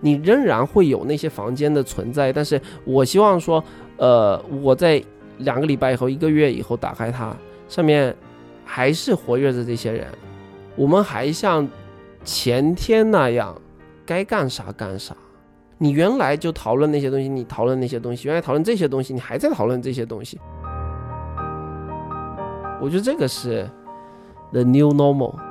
你仍然会有那些房间的存在，但是我希望说，呃，我在两个礼拜以后、一个月以后打开它。上面还是活跃着这些人，我们还像前天那样该干啥干啥。你原来就讨论那些东西，你讨论那些东西，原来讨论这些东西，你还在讨论这些东西。我觉得这个是 the new normal。